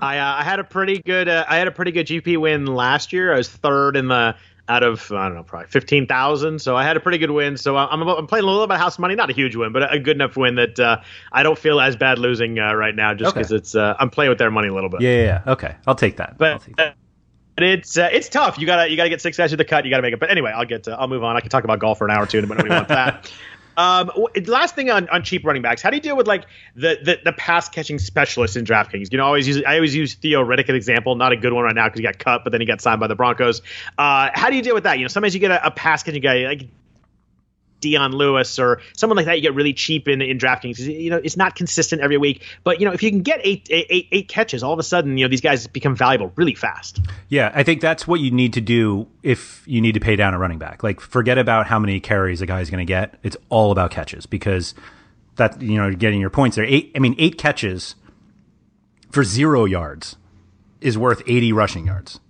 I uh, I had a pretty good uh, I had a pretty good GP win last year. I was third in the out of I don't know probably fifteen thousand. So I had a pretty good win. So I'm, I'm playing a little bit of house money, not a huge win, but a good enough win that uh, I don't feel as bad losing uh, right now, just because okay. it's uh, I'm playing with their money a little bit. Yeah, yeah, yeah. okay, I'll take that. But take that. it's uh, it's tough. You gotta you gotta get six guys to the cut. You gotta make it. But anyway, I'll get to, I'll move on. I can talk about golf for an hour or two, but nobody wants that. (laughs) Um, last thing on, on cheap running backs, how do you deal with like the the, the pass catching specialists in DraftKings? You know, I always use I always use Theo Riddick as example. Not a good one right now because he got cut, but then he got signed by the Broncos. Uh, how do you deal with that? You know, sometimes you get a, a pass catching guy like Dion Lewis or someone like that you get really cheap in in DraftKings. You know, it's not consistent every week, but you know, if you can get eight, eight, eight catches, all of a sudden, you know, these guys become valuable really fast. Yeah, I think that's what you need to do if you need to pay down a running back. Like, forget about how many carries a guy is going to get. It's all about catches because that you know, getting your points there. Eight, I mean, eight catches for zero yards is worth eighty rushing yards.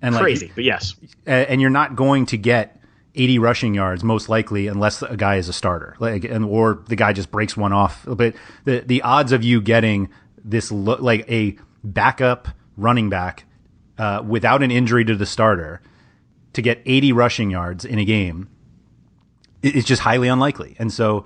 And like, crazy, but yes, and you're not going to get 80 rushing yards most likely unless a guy is a starter. Like and or the guy just breaks one off. But the the odds of you getting this lo- like a backup running back uh, without an injury to the starter to get 80 rushing yards in a game is just highly unlikely. And so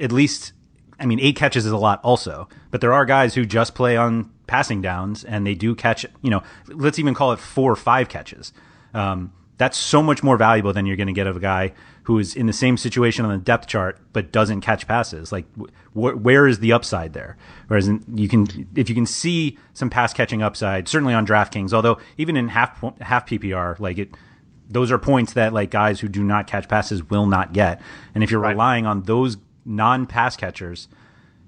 at least I mean, eight catches is a lot also, but there are guys who just play on passing downs and they do catch, you know, let's even call it four or five catches. Um, that's so much more valuable than you're going to get of a guy who is in the same situation on the depth chart but doesn't catch passes. Like, wh- where is the upside there? Whereas you can, if you can see some pass catching upside, certainly on DraftKings. Although even in half half PPR, like it, those are points that like guys who do not catch passes will not get. And if you're right. relying on those non pass catchers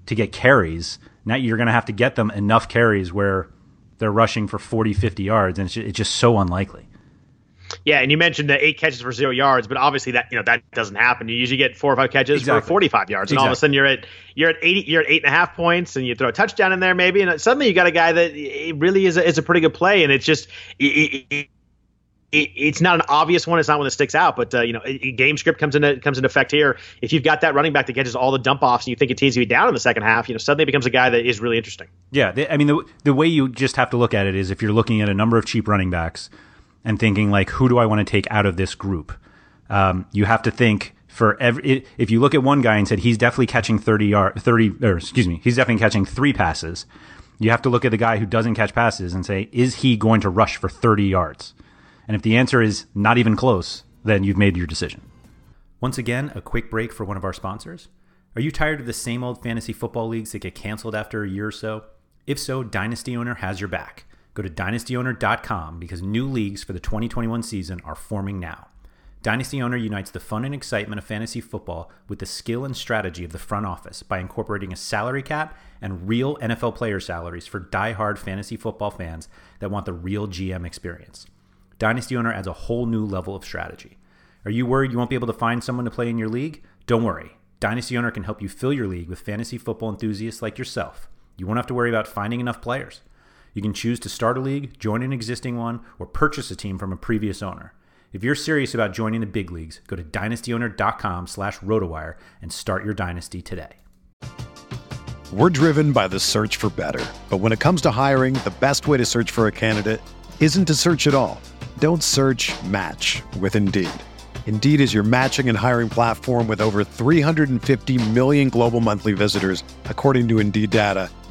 to get carries, now you're going to have to get them enough carries where they're rushing for 40, 50 yards, and it's just so unlikely. Yeah, and you mentioned the eight catches for zero yards, but obviously that you know that doesn't happen. You usually get four or five catches exactly. for forty five yards, and exactly. all of a sudden you're at you're at eight you're at eight and a half points, and you throw a touchdown in there maybe, and suddenly you got a guy that really is a, is a pretty good play, and it's just. It, it, it, it's not an obvious one. It's not one that sticks out, but uh, you know, game script comes into comes into effect here. If you've got that running back that catches all the dump offs, and you think it to be down in the second half, you know, suddenly becomes a guy that is really interesting. Yeah, I mean, the the way you just have to look at it is if you're looking at a number of cheap running backs and thinking like, who do I want to take out of this group? Um, you have to think for every, if you look at one guy and said he's definitely catching 30 yard, 30, or excuse me, he's definitely catching three passes. You have to look at the guy who doesn't catch passes and say, is he going to rush for 30 yards? And if the answer is not even close, then you've made your decision. Once again, a quick break for one of our sponsors. Are you tired of the same old fantasy football leagues that get canceled after a year or so? If so, Dynasty Owner has your back. Go to dynastyowner.com because new leagues for the 2021 season are forming now. Dynasty Owner unites the fun and excitement of fantasy football with the skill and strategy of the front office by incorporating a salary cap and real NFL player salaries for die-hard fantasy football fans that want the real GM experience. Dynasty Owner adds a whole new level of strategy. Are you worried you won't be able to find someone to play in your league? Don't worry. Dynasty Owner can help you fill your league with fantasy football enthusiasts like yourself. You won't have to worry about finding enough players. You can choose to start a league, join an existing one, or purchase a team from a previous owner. If you're serious about joining the big leagues, go to dynastyowner.com slash rotowire and start your dynasty today. We're driven by the search for better. But when it comes to hiring, the best way to search for a candidate isn't to search at all. Don't search match with Indeed. Indeed is your matching and hiring platform with over 350 million global monthly visitors, according to Indeed data,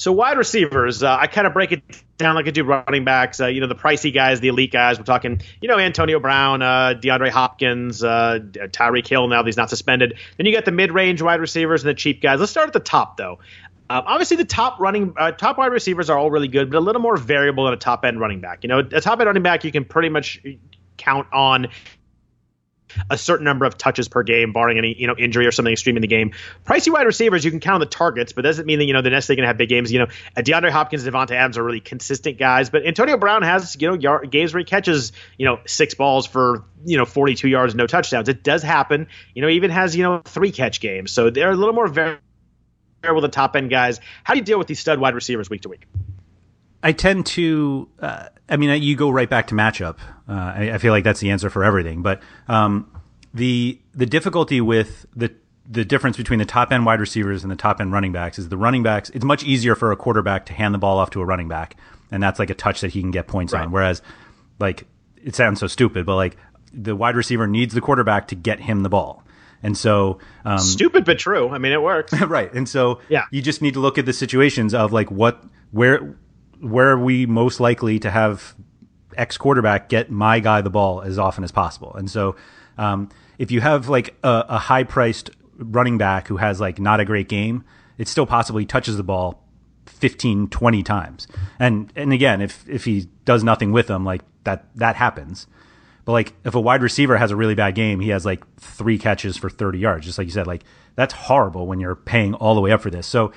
So wide receivers, uh, I kind of break it down like I do running backs. Uh, you know, the pricey guys, the elite guys. We're talking, you know, Antonio Brown, uh, DeAndre Hopkins, uh, Tyreek Hill. Now that he's not suspended. Then you got the mid-range wide receivers and the cheap guys. Let's start at the top though. Um, obviously, the top running, uh, top wide receivers are all really good, but a little more variable than a top end running back. You know, a top end running back you can pretty much count on a certain number of touches per game, barring any you know injury or something extreme in the game. Pricey wide receivers, you can count on the targets, but doesn't mean that you know they're necessarily going to have big games. You know, DeAndre Hopkins, Davante Adams are really consistent guys, but Antonio Brown has you know yard, games where he catches you know six balls for you know 42 yards, no touchdowns. It does happen. You know, even has you know three catch games, so they're a little more variable than top end guys. How do you deal with these stud wide receivers week to week? I tend to, uh, I mean, you go right back to matchup. Uh, I, I, feel like that's the answer for everything. But um, the the difficulty with the the difference between the top end wide receivers and the top end running backs is the running backs. It's much easier for a quarterback to hand the ball off to a running back, and that's like a touch that he can get points right. on. Whereas, like, it sounds so stupid, but like the wide receiver needs the quarterback to get him the ball. And so, um, stupid but true. I mean, it works, (laughs) right? And so, yeah, you just need to look at the situations of like what, where, where are we most likely to have X quarterback get my guy the ball as often as possible. And so, um, if you have like a, a high priced running back who has like not a great game, it still possibly touches the ball 15, 20 times. And and again, if if he does nothing with them, like that that happens. But like if a wide receiver has a really bad game, he has like three catches for 30 yards, just like you said, like that's horrible when you're paying all the way up for this. So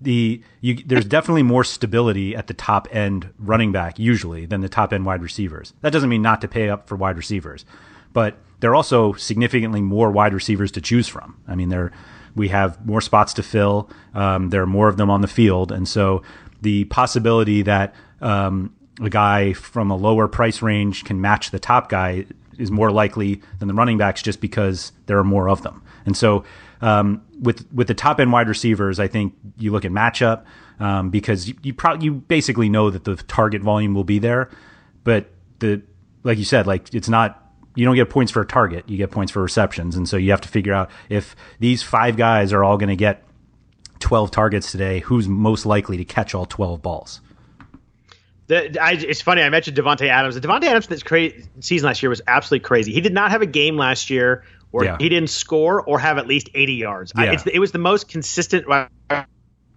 the you, there's definitely more stability at the top end running back usually than the top end wide receivers. That doesn't mean not to pay up for wide receivers, but there are also significantly more wide receivers to choose from. I mean, there we have more spots to fill. Um, there are more of them on the field, and so the possibility that um, a guy from a lower price range can match the top guy is more likely than the running backs just because there are more of them. And so um, with with the top end wide receivers, I think you look at matchup um, because you you, pro- you basically know that the target volume will be there, but the like you said, like it's not you don't get points for a target, you get points for receptions, and so you have to figure out if these five guys are all going to get 12 targets today, who's most likely to catch all 12 balls. The, I, it's funny. I mentioned Davante Adams. The Davante Adams crazy season last year was absolutely crazy. He did not have a game last year where yeah. he didn't score or have at least 80 yards. Yeah. I, it was the most consistent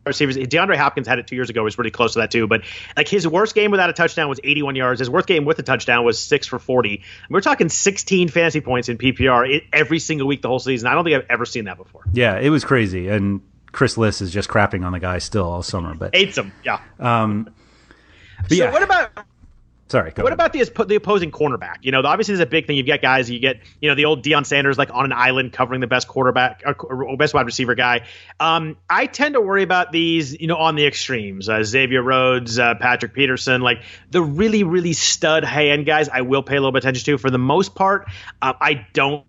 receivers. DeAndre Hopkins had it two years ago. Was really close to that too. But like his worst game without a touchdown was 81 yards. His worst game with a touchdown was six for 40. We're talking 16 fantasy points in PPR every single week the whole season. I don't think I've ever seen that before. Yeah, it was crazy. And Chris Liss is just crapping on the guy still all summer. But hates him. Yeah. Um, so yeah. what about Sorry. what about the the opposing cornerback? You know, obviously there's a big thing. You get guys, you get you know the old Deion Sanders like on an island covering the best quarterback, or best wide receiver guy. Um, I tend to worry about these, you know, on the extremes. Uh, Xavier Rhodes, uh, Patrick Peterson, like the really really stud high end guys. I will pay a little bit attention to. For the most part, uh, I don't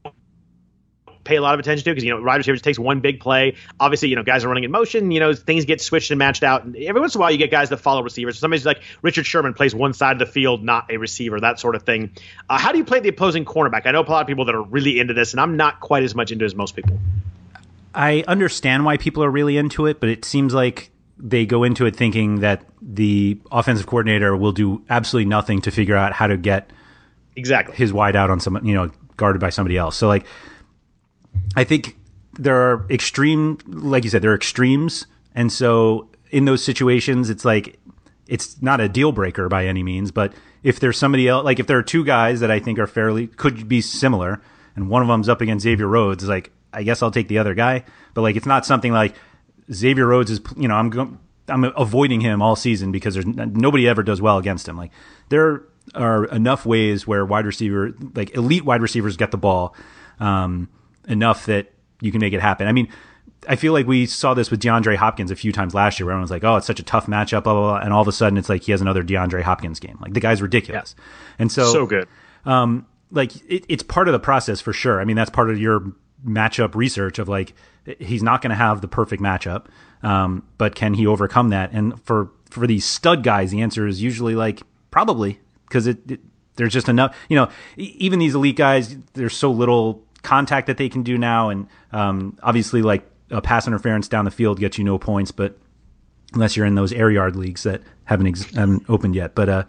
pay a lot of attention to because you know wide receivers takes one big play. Obviously, you know guys are running in motion. You know things get switched and matched out. And every once in a while, you get guys that follow receivers. Somebody's like Richard Sherman plays one side of the field, not a receiver, that sort of thing. Uh, how do you play the opposing cornerback? I know a lot of people that are really into this, and I'm not quite as much into as most people. I understand why people are really into it, but it seems like they go into it thinking that the offensive coordinator will do absolutely nothing to figure out how to get exactly his wide out on someone, you know, guarded by somebody else. So like I think there are extreme, like you said, there are extremes, and so in those situations, it's like it's not a deal breaker by any means, but if there's somebody else, like if there are two guys that I think are fairly could be similar, and one of them's up against Xavier Rhodes, like I guess I'll take the other guy, but like it's not something like Xavier Rhodes is, you know, I'm going. I'm avoiding him all season because there's nobody ever does well against him. Like there are enough ways where wide receiver, like elite wide receivers, get the ball. Um, enough that you can make it happen. I mean, I feel like we saw this with DeAndre Hopkins a few times last year, where everyone's like, "Oh, it's such a tough matchup," blah blah, blah. and all of a sudden it's like he has another DeAndre Hopkins game. Like the guy's ridiculous, yeah. and so so good. Um, like it, it's part of the process for sure. I mean, that's part of your matchup research of like he's not going to have the perfect matchup, um, but can he overcome that? And for for these stud guys, the answer is usually like probably because it, it there's just enough. You know, even these elite guys, there's so little contact that they can do now, and um, obviously like a pass interference down the field gets you no points, but unless you're in those air yard leagues that haven't, ex- haven't opened yet. But uh,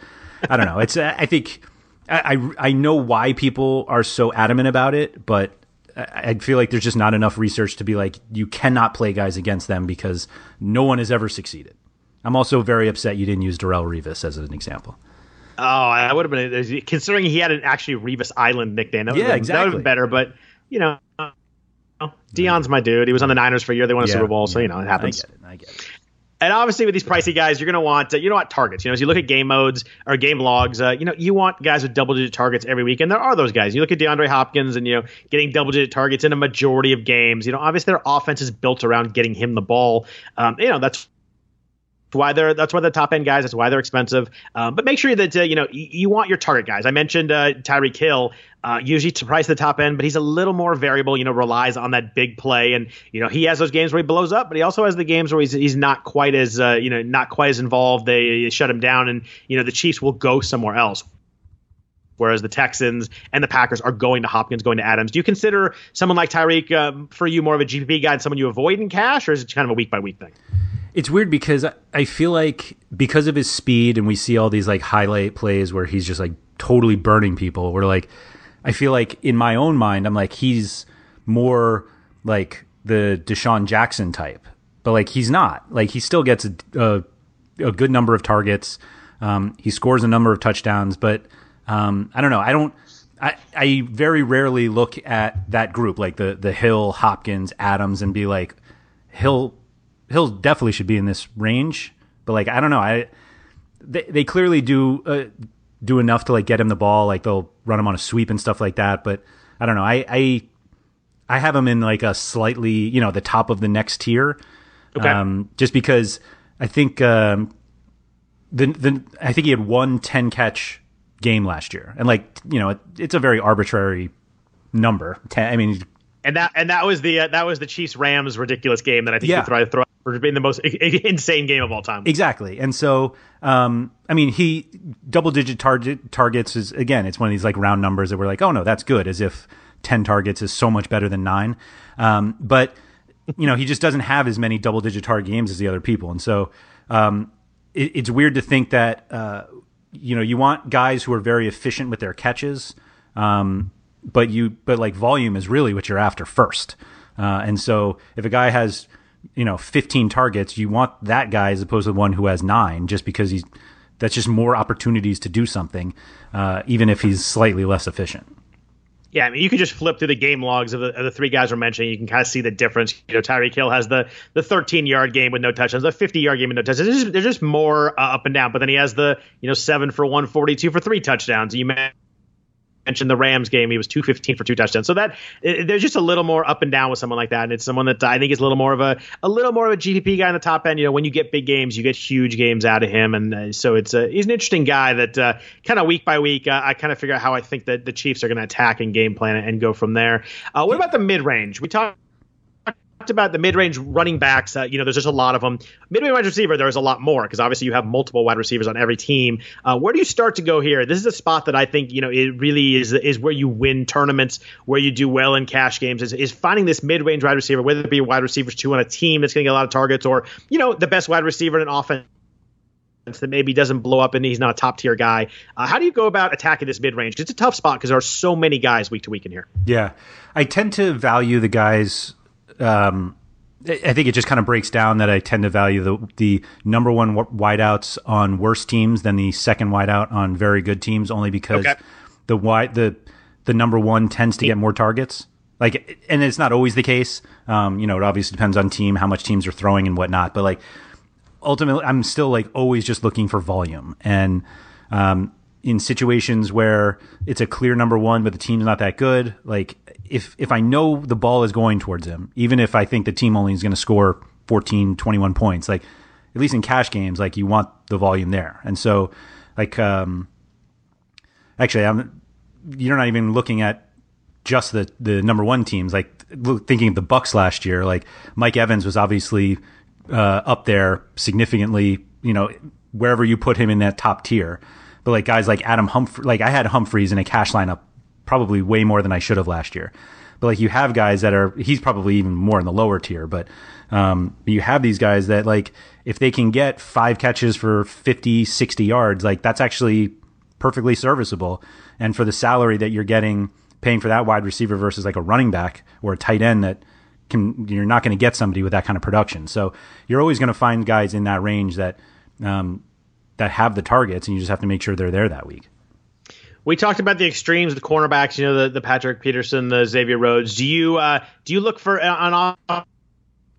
I don't know. It's I think I, I, I know why people are so adamant about it, but I feel like there's just not enough research to be like you cannot play guys against them because no one has ever succeeded. I'm also very upset you didn't use Darrelle Revis as an example. Oh, I would have been considering he had an actually Revis Island nickname. That yeah, been, exactly. That would have been better, but you know, Deion's my dude. He was on the Niners for a year. They won a yeah, Super Bowl, so you know it happens. I get it. I get it. And obviously, with these pricey guys, you're going to want uh, you know what targets. You know, as you look at game modes or game logs, uh, you know you want guys with double digit targets every week, and there are those guys. You look at DeAndre Hopkins, and you know getting double digit targets in a majority of games. You know, obviously their offense is built around getting him the ball. Um, you know that's why they're that's why the top end guys. That's why they're expensive. Um, but make sure that uh, you know you, you, want your target guys. I mentioned uh, Tyreek Hill. Uh, usually to price the top end, but he's a little more variable. You know, relies on that big play, and you know he has those games where he blows up, but he also has the games where he's he's not quite as uh, you know not quite as involved. They shut him down, and you know the Chiefs will go somewhere else. Whereas the Texans and the Packers are going to Hopkins, going to Adams. Do you consider someone like Tyreek um, for you more of a GPP guy and someone you avoid in cash, or is it kind of a week by week thing? It's weird because I feel like because of his speed, and we see all these like highlight plays where he's just like totally burning people. We're like, I feel like in my own mind, I'm like he's more like the DeSean Jackson type, but like he's not. Like he still gets a a, a good number of targets. Um, he scores a number of touchdowns, but um, I don't know. I don't. I, I very rarely look at that group like the the Hill, Hopkins, Adams, and be like, Hill Hill definitely should be in this range, but like I don't know, I they they clearly do uh, do enough to like get him the ball, like they'll run him on a sweep and stuff like that. But I don't know, I I, I have him in like a slightly you know the top of the next tier, okay. um, just because I think um, the the I think he had one 10 catch game last year, and like you know, it, it's a very arbitrary number. I mean, and that and that was the uh, that was the Chiefs Rams ridiculous game that I think yeah. you throw, throw for being the most insane game of all time. Exactly, and so um, I mean, he double digit target targets is again, it's one of these like round numbers that we're like, oh no, that's good, as if ten targets is so much better than nine. Um, but you know, he just doesn't have as many double digit target games as the other people, and so um, it, it's weird to think that uh, you know you want guys who are very efficient with their catches. Um, but you but like volume is really what you're after first. Uh, and so if a guy has you know 15 targets, you want that guy as opposed to the one who has nine, just because he's that's just more opportunities to do something, uh, even if he's slightly less efficient. Yeah, I mean, you could just flip through the game logs of the, of the three guys we're mentioning. You can kind of see the difference. You know, Tyreek Hill has the the 13 yard game with no touchdowns, the 50 yard game with no touchdowns. There's just, just more uh, up and down. But then he has the you know seven for 142 for three touchdowns. You mentioned mentioned the Rams game, he was 215 for two touchdowns. So that it, there's just a little more up and down with someone like that, and it's someone that I think is a little more of a a little more of a GPP guy in the top end. You know, when you get big games, you get huge games out of him, and uh, so it's a he's an interesting guy that uh, kind of week by week, uh, I kind of figure out how I think that the Chiefs are going to attack and game plan and go from there. Uh, what about the mid range? We talked about the mid-range running backs. Uh, you know, there's just a lot of them. Mid-range wide receiver, there's a lot more because obviously you have multiple wide receivers on every team. Uh, where do you start to go here? This is a spot that I think you know it really is is where you win tournaments, where you do well in cash games. Is, is finding this mid-range wide receiver, whether it be wide receivers two on a team that's going to get a lot of targets, or you know the best wide receiver in an offense that maybe doesn't blow up and he's not a top tier guy. Uh, how do you go about attacking this mid range? It's a tough spot because there are so many guys week to week in here. Yeah, I tend to value the guys. Um, I think it just kind of breaks down that I tend to value the the number one wideouts on worse teams than the second wideout on very good teams, only because okay. the wide the the number one tends to get more targets. Like, and it's not always the case. Um, you know, it obviously depends on team, how much teams are throwing and whatnot. But like, ultimately, I'm still like always just looking for volume. And um, in situations where it's a clear number one, but the team's not that good, like if if I know the ball is going towards him, even if I think the team only is going to score 14, 21 points, like at least in cash games, like you want the volume there. And so, like, um, actually, I'm you're not even looking at just the the number one teams. Like thinking of the Bucs last year, like Mike Evans was obviously uh, up there significantly. You know, wherever you put him in that top tier. But like guys like Adam Humphrey, like I had Humphries in a cash lineup probably way more than I should have last year. But like you have guys that are, he's probably even more in the lower tier, but, um, you have these guys that like, if they can get five catches for 50, 60 yards, like that's actually perfectly serviceable. And for the salary that you're getting, paying for that wide receiver versus like a running back or a tight end that can, you're not going to get somebody with that kind of production. So you're always going to find guys in that range that, um, that have the targets and you just have to make sure they're there that week. We talked about the extremes, the cornerbacks. You know, the, the Patrick Peterson, the Xavier Rhodes. Do you uh, do you look for uh, on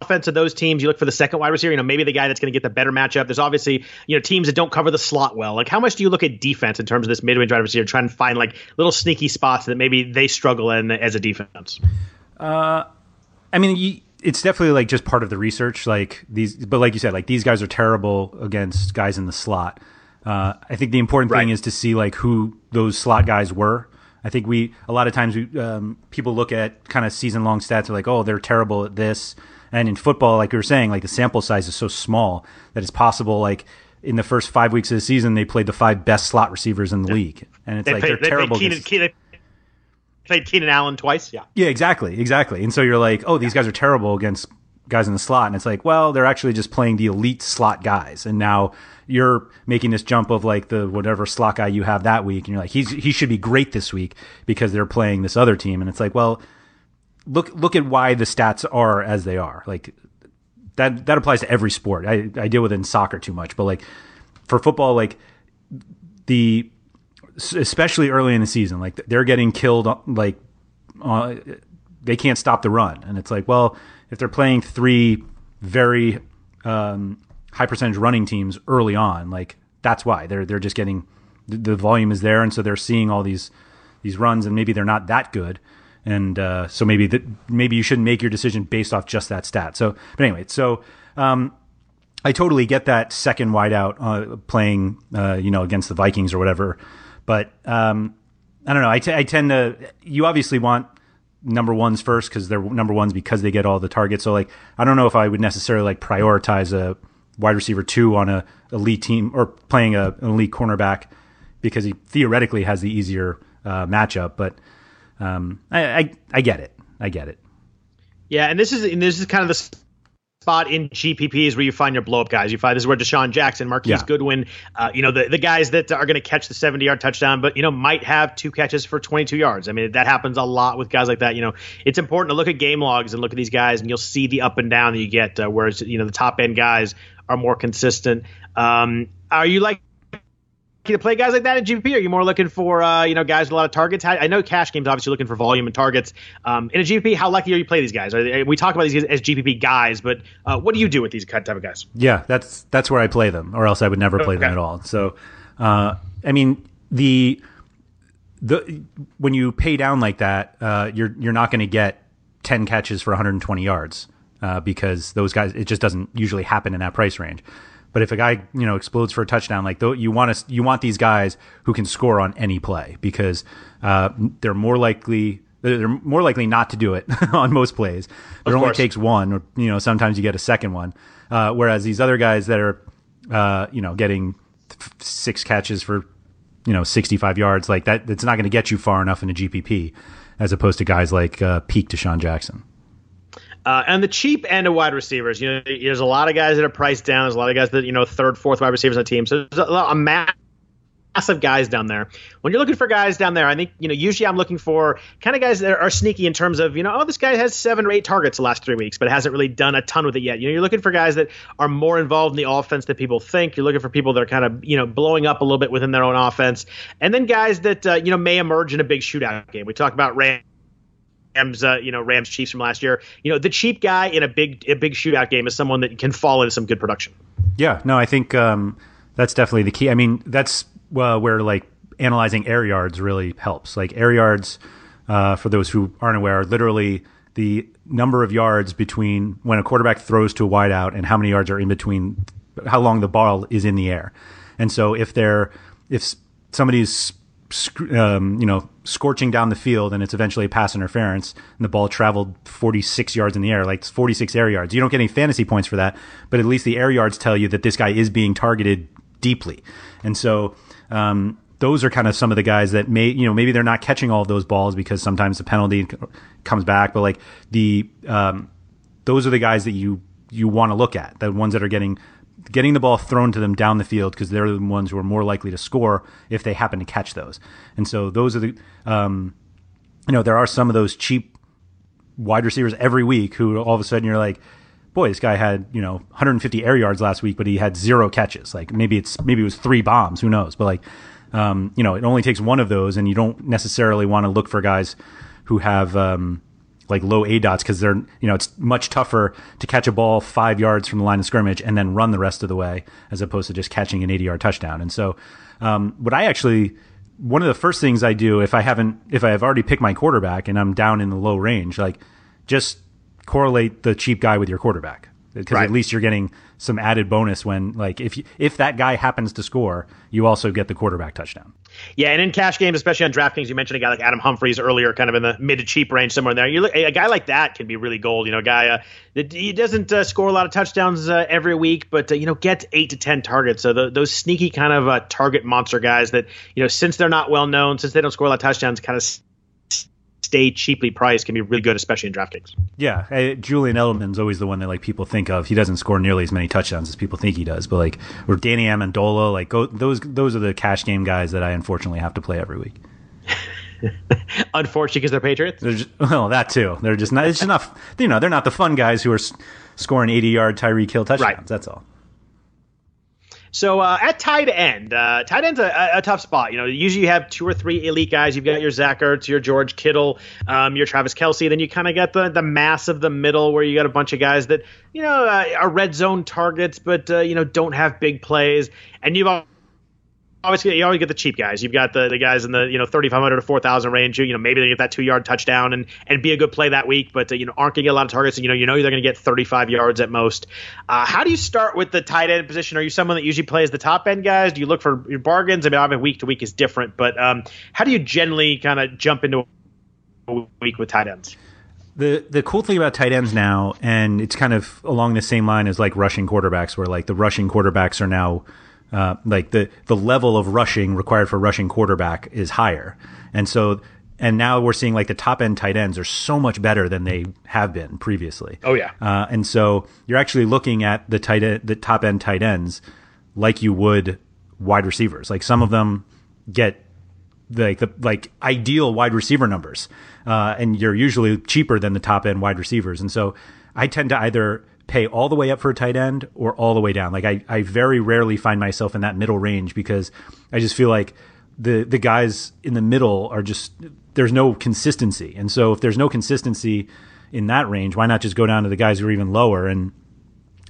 offense of those teams? You look for the second wide receiver. You know, maybe the guy that's going to get the better matchup. There's obviously you know teams that don't cover the slot well. Like, how much do you look at defense in terms of this mid range wide receiver, trying to find like little sneaky spots that maybe they struggle in as a defense? Uh, I mean, you, it's definitely like just part of the research. Like these, but like you said, like these guys are terrible against guys in the slot. Uh, I think the important right. thing is to see like who those slot guys were. I think we a lot of times we um, people look at kind of season long stats are like, oh, they're terrible at this. And in football, like we were saying, like the sample size is so small that it's possible like in the first five weeks of the season they played the five best slot receivers in the yeah. league, and it's they like they're they terrible. Keenan, Keenan, played Keenan Allen twice. Yeah. Yeah, exactly, exactly. And so you're like, oh, these guys are terrible against guys in the slot, and it's like, well, they're actually just playing the elite slot guys, and now you're making this jump of like the whatever slot guy you have that week, and you're like, he's he should be great this week because they're playing this other team, and it's like, well, look look at why the stats are as they are, like that that applies to every sport. I I deal with it in soccer too much, but like for football, like the especially early in the season, like they're getting killed, like uh, they can't stop the run, and it's like, well if they're playing three very um, high percentage running teams early on, like that's why they're they're just getting the, the, volume is there, and so they're seeing all these these runs, and maybe they're not that good, and uh, so maybe that maybe you shouldn't make your decision based off just that stat. So, but anyway, so. Um, I totally get that second wideout uh, playing, uh, you know, against the Vikings or whatever. But um, I don't know. I, t- I tend to. You obviously want number ones first because they're number ones because they get all the targets. So like, I don't know if I would necessarily like prioritize a wide receiver two on a elite team or playing a, an elite cornerback because he theoretically has the easier uh, matchup. But um, I, I I get it. I get it. Yeah, and this is and this is kind of the spot in GPPs where you find your blow up guys. You find this is where DeSean Jackson, Marquise yeah. Goodwin, uh, you know, the, the guys that are going to catch the 70 yard touchdown, but, you know, might have two catches for 22 yards. I mean, that happens a lot with guys like that. You know, it's important to look at game logs and look at these guys, and you'll see the up and down that you get, uh, whereas, you know, the top end guys are more consistent. Um, are you like to play guys like that in GPP? Are you more looking for uh, you know guys with a lot of targets? I know cash games obviously looking for volume and targets. Um, in a GPP, how likely are you to play these guys? we talk about these as GPP guys, but uh, what do you do with these type of guys? Yeah, that's that's where I play them, or else I would never play okay. them at all. So, uh, I mean the the when you pay down like that, uh, you're you're not going to get ten catches for 120 yards uh, because those guys it just doesn't usually happen in that price range. But if a guy you know explodes for a touchdown, like you want to you want these guys who can score on any play because uh, they're more likely they're more likely not to do it (laughs) on most plays. It only takes one, or you know sometimes you get a second one. Uh, whereas these other guys that are uh, you know getting six catches for you know 65 yards like that, it's not going to get you far enough in a GPP as opposed to guys like uh, peak DeSean Jackson. Uh, and the cheap end of wide receivers, you know, there's a lot of guys that are priced down. There's a lot of guys that you know third, fourth wide receivers on the team. So there's a, a massive guys down there. When you're looking for guys down there, I think you know usually I'm looking for kind of guys that are sneaky in terms of you know oh this guy has seven or eight targets the last three weeks, but hasn't really done a ton with it yet. You know you're looking for guys that are more involved in the offense than people think. You're looking for people that are kind of you know blowing up a little bit within their own offense, and then guys that uh, you know may emerge in a big shootout game. We talk about Ram Rams, uh, you know, Rams Chiefs from last year. You know, the cheap guy in a big a big shootout game is someone that can fall into some good production. Yeah, no, I think um, that's definitely the key. I mean, that's uh, where like analyzing air yards really helps. Like air yards, uh, for those who aren't aware, are literally the number of yards between when a quarterback throws to a wideout and how many yards are in between, how long the ball is in the air. And so if they're if somebody's um, you know, scorching down the field, and it's eventually a pass interference, and the ball traveled 46 yards in the air, like 46 air yards. You don't get any fantasy points for that, but at least the air yards tell you that this guy is being targeted deeply, and so. Um, those are kind of some of the guys that may, you know, maybe they're not catching all of those balls because sometimes the penalty comes back, but like the, um, those are the guys that you you want to look at, the ones that are getting getting the ball thrown to them down the field because they're the ones who are more likely to score if they happen to catch those. And so those are the, um, you know, there are some of those cheap wide receivers every week who all of a sudden you're like, boy, this guy had you know 150 air yards last week, but he had zero catches. Like maybe it's maybe it was three bombs, who knows? But like, um, you know, it only takes one of those, and you don't necessarily want to look for guys who have um, like low aDOTs because they're you know it's much tougher to catch a ball five yards from the line of scrimmage and then run the rest of the way as opposed to just catching an 80 yard touchdown. And so, um, what I actually one of the first things I do if I haven't if I have already picked my quarterback and I'm down in the low range, like just correlate the cheap guy with your quarterback because right. at least you're getting some added bonus when like if you, if that guy happens to score, you also get the quarterback touchdown. Yeah, and in cash games, especially on DraftKings, you mentioned a guy like Adam Humphries earlier, kind of in the mid to cheap range somewhere in there. You look, a guy like that can be really gold. You know, a guy uh, that he doesn't uh, score a lot of touchdowns uh, every week, but uh, you know, gets eight to ten targets. So the, those sneaky kind of uh, target monster guys that you know, since they're not well known, since they don't score a lot of touchdowns, kind of stay cheaply priced can be really good, especially in DraftKings. Yeah, I, Julian Edelman's always the one that like people think of. He doesn't score nearly as many touchdowns as people think he does, but like or Danny Amendola, like go, those those are the cash game guys that I unfortunately have to play every week. (laughs) Unfortunately, because they're Patriots. They're just, well, that too. They're just not. It's just not. You know, they're not the fun guys who are scoring eighty-yard Tyreek Hill touchdowns. Right. That's all. So uh, at tight end, uh, tight end's a, a, tough spot. You know, usually you have two or three elite guys. You've got your Zach Ertz, your George Kittle, um, your Travis Kelce. Then you kind of got the the mass of the middle where you got a bunch of guys that you know uh, are red zone targets, but uh, you know don't have big plays. And you've get you always get the cheap guys. You've got the, the guys in the you know 3,500 to 4,000 range. You know maybe they get that two yard touchdown and and be a good play that week, but uh, you know aren't going to get a lot of targets. And, you know you know they're going to get 35 yards at most. Uh, how do you start with the tight end position? Are you someone that usually plays the top end guys? Do you look for your bargains? I mean, obviously week to week is different, but um, how do you generally kind of jump into a week with tight ends? The the cool thing about tight ends now, and it's kind of along the same line as like rushing quarterbacks, where like the rushing quarterbacks are now uh, like the the level of rushing required for rushing quarterback is higher, and so and now we're seeing like the top end tight ends are so much better than they have been previously. Oh yeah, uh, and so you're actually looking at the tight end, the top end tight ends like you would wide receivers. Like some of them get like the like ideal wide receiver numbers, uh, and you're usually cheaper than the top end wide receivers. And so I tend to either pay all the way up for a tight end or all the way down. Like I, I very rarely find myself in that middle range because I just feel like the the guys in the middle are just there's no consistency. And so if there's no consistency in that range, why not just go down to the guys who are even lower and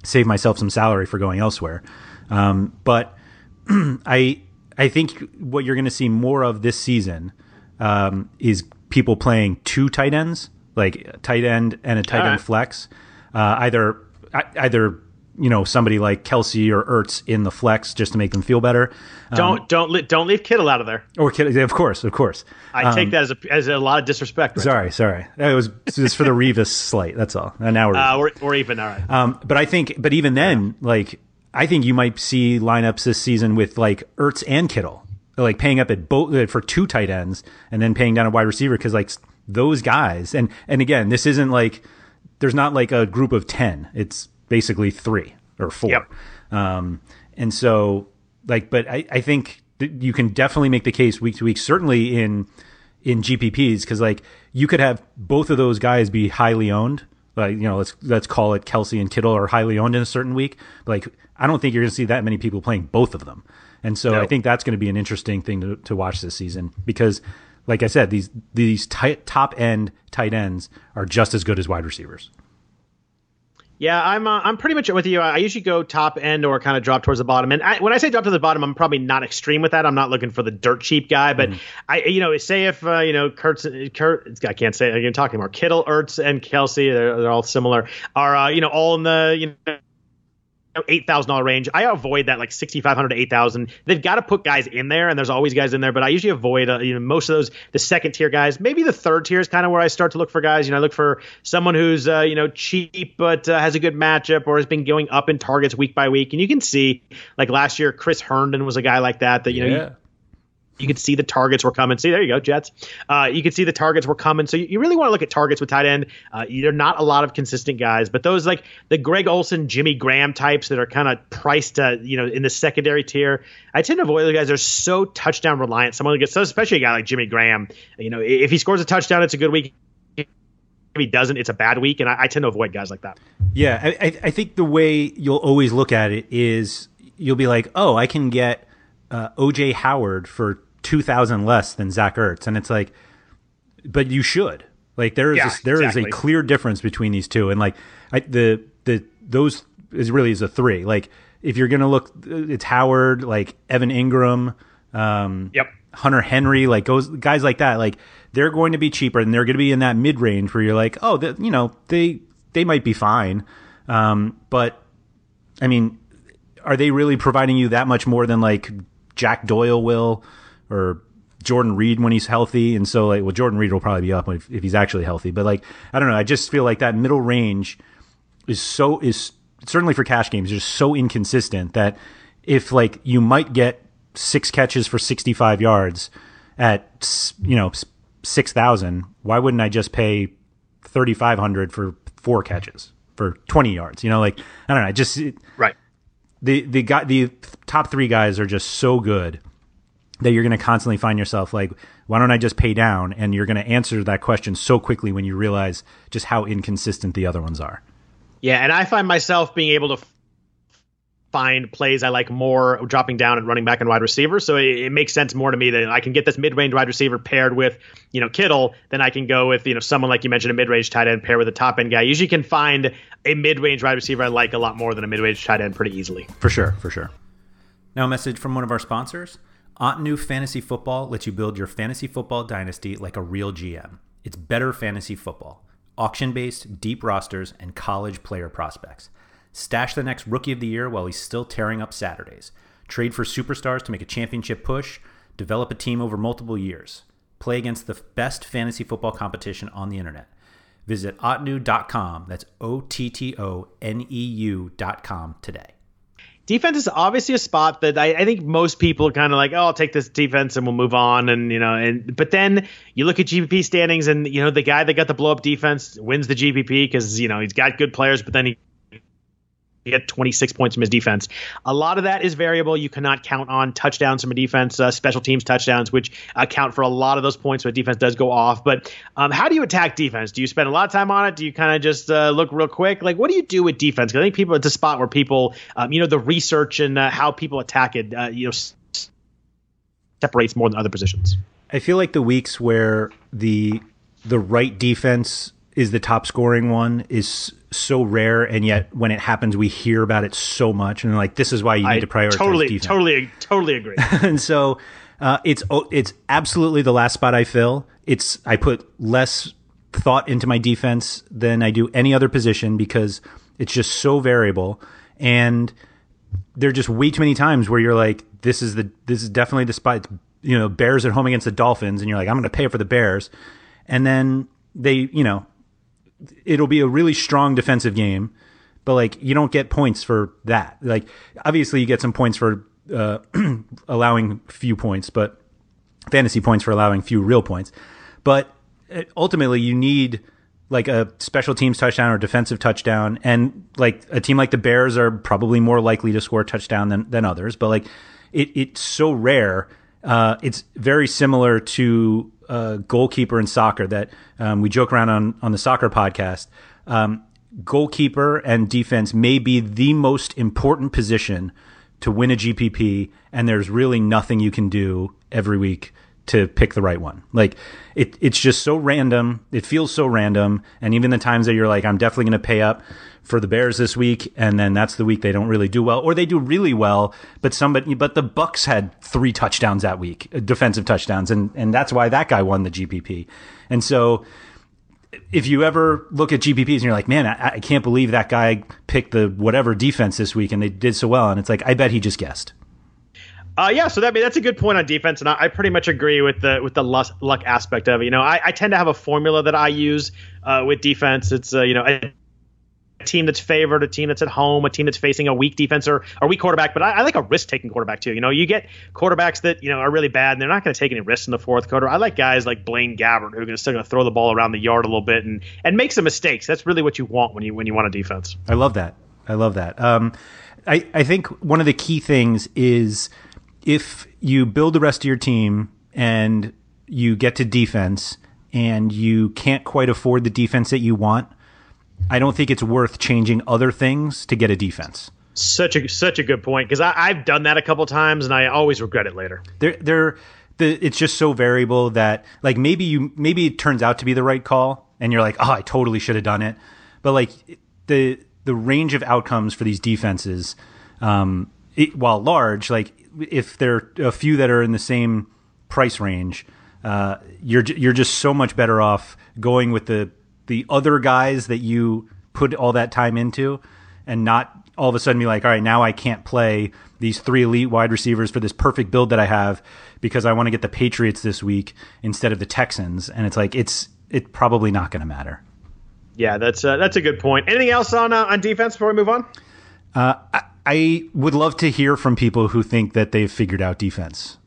save myself some salary for going elsewhere? Um, but (clears throat) I I think what you're going to see more of this season um, is people playing two tight ends, like tight end and a tight end flex, uh, either either you know somebody like Kelce or Ertz in the flex just to make them feel better. Um, don't don't li- don't leave Kittle out of there. Or Kittle, of course, of course. I um, take that as a, as a lot of disrespect. Right sorry, sorry. It was just for the Revis slight. That's all. And now we're uh, we're, we're even. All right. Um, but I think, but even then, yeah. like I think you might see lineups this season with like Ertz and Kittle, like paying up at both uh, for two tight ends and then paying down a wide receiver because like those guys and and again, this isn't like there's not like a group of ten. It's basically three or four. Yep. Um, and so like, but I, I think you can definitely make the case week to week, certainly in in GPPs, because like you could have both of those guys be highly owned like you know let's let's call it Kelce and Kittle are highly owned in a certain week. But like I don't think you're going to see that many people playing both of them, and so no. I think that's going to be an interesting thing to to watch this season because, like I said, these these tight, top end tight ends are just as good as wide receivers. Yeah, I'm uh, I'm pretty much with you. I usually go top end or kind of drop towards the bottom. And I, when I say drop to the bottom, I'm probably not extreme with that. I'm not looking for the dirt cheap guy, but mm. I you know say if uh, you know Kurt's Kurt I can't say I'm talking more Kittle, Ertz, and Kelce they're, they're all similar are uh, you know all in the you know eight thousand dollar range. I avoid that like sixty five hundred to eight thousand. They've got to put guys in there, and there's always guys in there. But I usually avoid uh, you know most of those the second tier guys. Maybe the third tier is kind of where I start to look for guys. You know, I look for someone who's uh, you know cheap but uh, has a good matchup or has been going up in targets week by week. And you can see like last year, Chris Herndon was a guy like that. That you know. Yeah. You could see the targets were coming. See, there you go, Jets. Uh, you could see the targets were coming. So you, you really want to look at targets with tight end. Uh, they're not a lot of consistent guys, but those like the Greg Olsen, Jimmy Graham types that are kind of priced, uh, you know, in the secondary tier. I tend to avoid those guys. They're so touchdown reliant. Someone who gets, so especially a guy like Jimmy Graham. You know, if he scores a touchdown, it's a good week. If he doesn't, it's a bad week, and I, I tend to avoid guys like that. Yeah, I, I think the way you'll always look at it is you'll be like, oh, I can get uh, OJ Howard for two thousand less than Zach Ertz, and it's like, but you should like there is yeah, a, there exactly. is a clear difference between these two, and like I, the the those is really is a three. Like if you're gonna look, it's Howard, like Evan Engram, um, yep, Hunter Henry, like goes guys like that, like they're going to be cheaper, and they're going to be in that mid range where you're like, oh, the, you know, they they might be fine, um, but I mean, are they really providing you that much more than like Jack Doyle will? Or Jordan Reed when he's healthy. And so like, well, Jordan Reed will probably be up if, if he's actually healthy. But like, I don't know. I just feel like that middle range is so is certainly for cash games just so inconsistent that if like you might get six catches for 65 yards at you know 6000 why wouldn't i just pay 3500 for four catches for 20 yards you know like i don't know I just right the the guy the top 3 guys are just so good that you're going to constantly find yourself like, why don't I just pay down? And you're going to answer that question so quickly when you realize just how inconsistent the other ones are. Yeah, and I find myself being able to f- find plays I like more dropping down and running back and wide receiver. So it, it, makes sense more to me that I can get this mid-range wide receiver paired with, you know, Kittle, then I can go with, you know, someone like you mentioned, a mid-range tight end pair with a top end guy. Usually can find a mid-range wide receiver I like a lot more than a mid-range tight end pretty easily. For sure, for sure. Now a message from one of our sponsors. Ottoneu Fantasy Football lets you build your fantasy football dynasty like a real GM. It's better fantasy football, auction based, deep rosters, and college player prospects. Stash the next rookie of the year while he's still tearing up Saturdays. Trade for superstars to make a championship push. Develop a team over multiple years. Play against the best fantasy football competition on the internet. Visit ottoneu.com. That's O T T O N E U.com today defense is obviously a spot that I, I think most people kind of like, oh, I'll take this defense and we'll move on. And, you know, and, but then you look at GPP standings and, you know, the guy that got the blow up defense wins the GPP because, you know, he's got good players, but then he had 26 points from his defense. A lot of that is variable. You cannot count on touchdowns from a defense, uh, special teams touchdowns, which account for a lot of those points when defense does go off. But um, how do you attack defense? Do you spend a lot of time on it? Do you kind of just uh, look real quick? Like, what do you do with defense? Because I think people, it's a spot where people, um, you know, the research and uh, how people attack it, uh, you know, separates more than other positions. I feel like the weeks where the the right defense is the top scoring one is so rare, and yet when it happens, we hear about it so much, and like this is why you need I to prioritize totally, defense. Totally, totally agree. (laughs) and so uh, it's oh, it's absolutely the last spot I fill. It's I put less thought into my defense than I do any other position because it's just so variable, and there are just way too many times where you're like, this is the this is definitely the spot. You know, Bears at home against the Dolphins, and you're like, I'm going to pay for the Bears, and then they, you know, it'll be a really strong defensive game, but like you don't get points for that. Like obviously you get some points for uh, (clears throat) allowing few points, but fantasy points for allowing few real points. But uh, ultimately you need like a special teams touchdown or defensive touchdown and like a team like the Bears are probably more likely to score a touchdown than than others, but like it, it's so rare. Uh, it's very similar to goalkeeper in soccer that um, we joke around on on the soccer podcast. Um, goalkeeper and defense may be the most important position to win a GPP, and there's really nothing you can do every week to pick the right one. Like it, it's just so random. It feels so random, and even the times that you're like, I'm definitely going to pay up for the Bears this week, and then that's the week they don't really do well, or they do really well, but somebody, but the Bucs had three touchdowns that week, uh, defensive touchdowns, and and that's why that guy won the GPP. And so, if you ever look at GPPs and you're like, man, I, I can't believe that guy picked the whatever defense this week and they did so well, and it's like, I bet he just guessed. Uh, yeah, so that that's a good point on defense, and I, I, pretty much agree with the with the luck, luck aspect of it. You know, I, I, tend to have a formula that I use uh, with defense. It's uh, you know a team that's favored, a team that's at home, a team that's facing a weak defense or a weak quarterback. But I, I like a risk taking quarterback too. You know, you get quarterbacks that you know are really bad and they're not going to take any risks in the fourth quarter. I like guys like Blaine Gabbert who are still going to throw the ball around the yard a little bit and and make some mistakes. That's really what you want when you when you want a defense. I love that. I love that. Um, I I think one of the key things is if you build the rest of your team and you get to defense and you can't quite afford the defense that you want I don't think it's worth changing other things to get a defense. Such a such a good point because I've done that a couple times and I always regret it later. They're they're the, it's just so variable that like maybe you maybe it turns out to be the right call and you're like oh I totally should have done it, but like the the range of outcomes for these defenses, um, it, while large, like if there are a few that are in the same price range, uh, you're you're just so much better off going with the the other guys that you put all that time into and not all of a sudden be like, all right, now I can't play these three elite wide receivers for this perfect build that I have because I want to get the Patriots this week instead of the Texans. And it's like, it's, it's probably not going to matter. Yeah, that's uh, that's a good point. Anything else on uh, on defense before we move on? Uh, I, I would love to hear from people who think that they've figured out defense.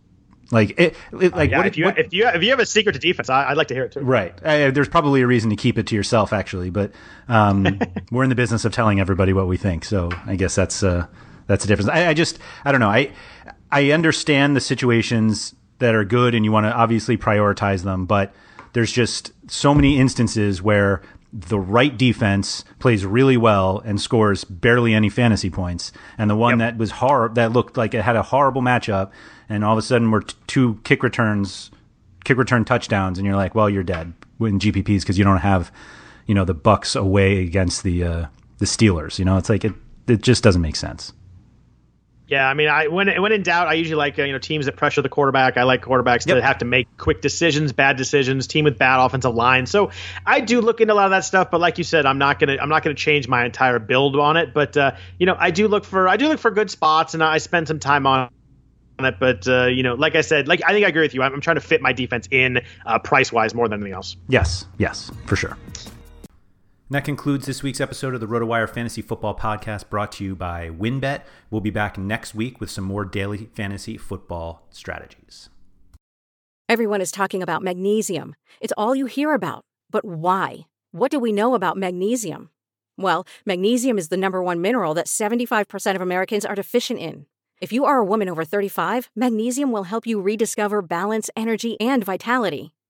Like, it, it like, uh, yeah, what, if you what, if you if you have a secret to defense, I, would like to hear it too. Right. Uh, there's probably a reason to keep it to yourself, actually, but um, (laughs) we're in the business of telling everybody what we think, so I guess that's uh, that's the difference. I, I just I don't know. I I understand the situations that are good, and you want to obviously prioritize them, but there's just so many instances where the right defense plays really well and scores barely any fantasy points, and the one yep. that was hard that looked like it had a horrible matchup and all of a sudden we're t- two kick returns, kick return touchdowns, and you're like, well, you're dead in GPPs because you don't have, you know, the Bucs away against the uh, the Steelers. You know, it's like it it just doesn't make sense. Yeah, I mean, I when when in doubt, I usually like uh, you know teams that pressure the quarterback. I like quarterbacks yep. to have to make quick decisions, bad decisions, team with bad offensive line. So I do look into a lot of that stuff. But like you said, I'm not gonna I'm not gonna change my entire build on it. But uh, you know, I do look for I do look for good spots, and I spend some time on it. But uh, you know, like I said, like I think I agree with you. I'm, I'm trying to fit my defense in uh, price wise more than anything else. Yes, yes, for sure. And that concludes this week's episode of the RotoWire Fantasy Football Podcast brought to you by WynnBET. We'll be back next week with some more daily fantasy football strategies. Everyone is talking about magnesium. It's all you hear about. But why? What do we know about magnesium? Well, magnesium is the number one mineral that 75% of Americans are deficient in. If you are a woman over 35, magnesium will help you rediscover balance, energy, and vitality.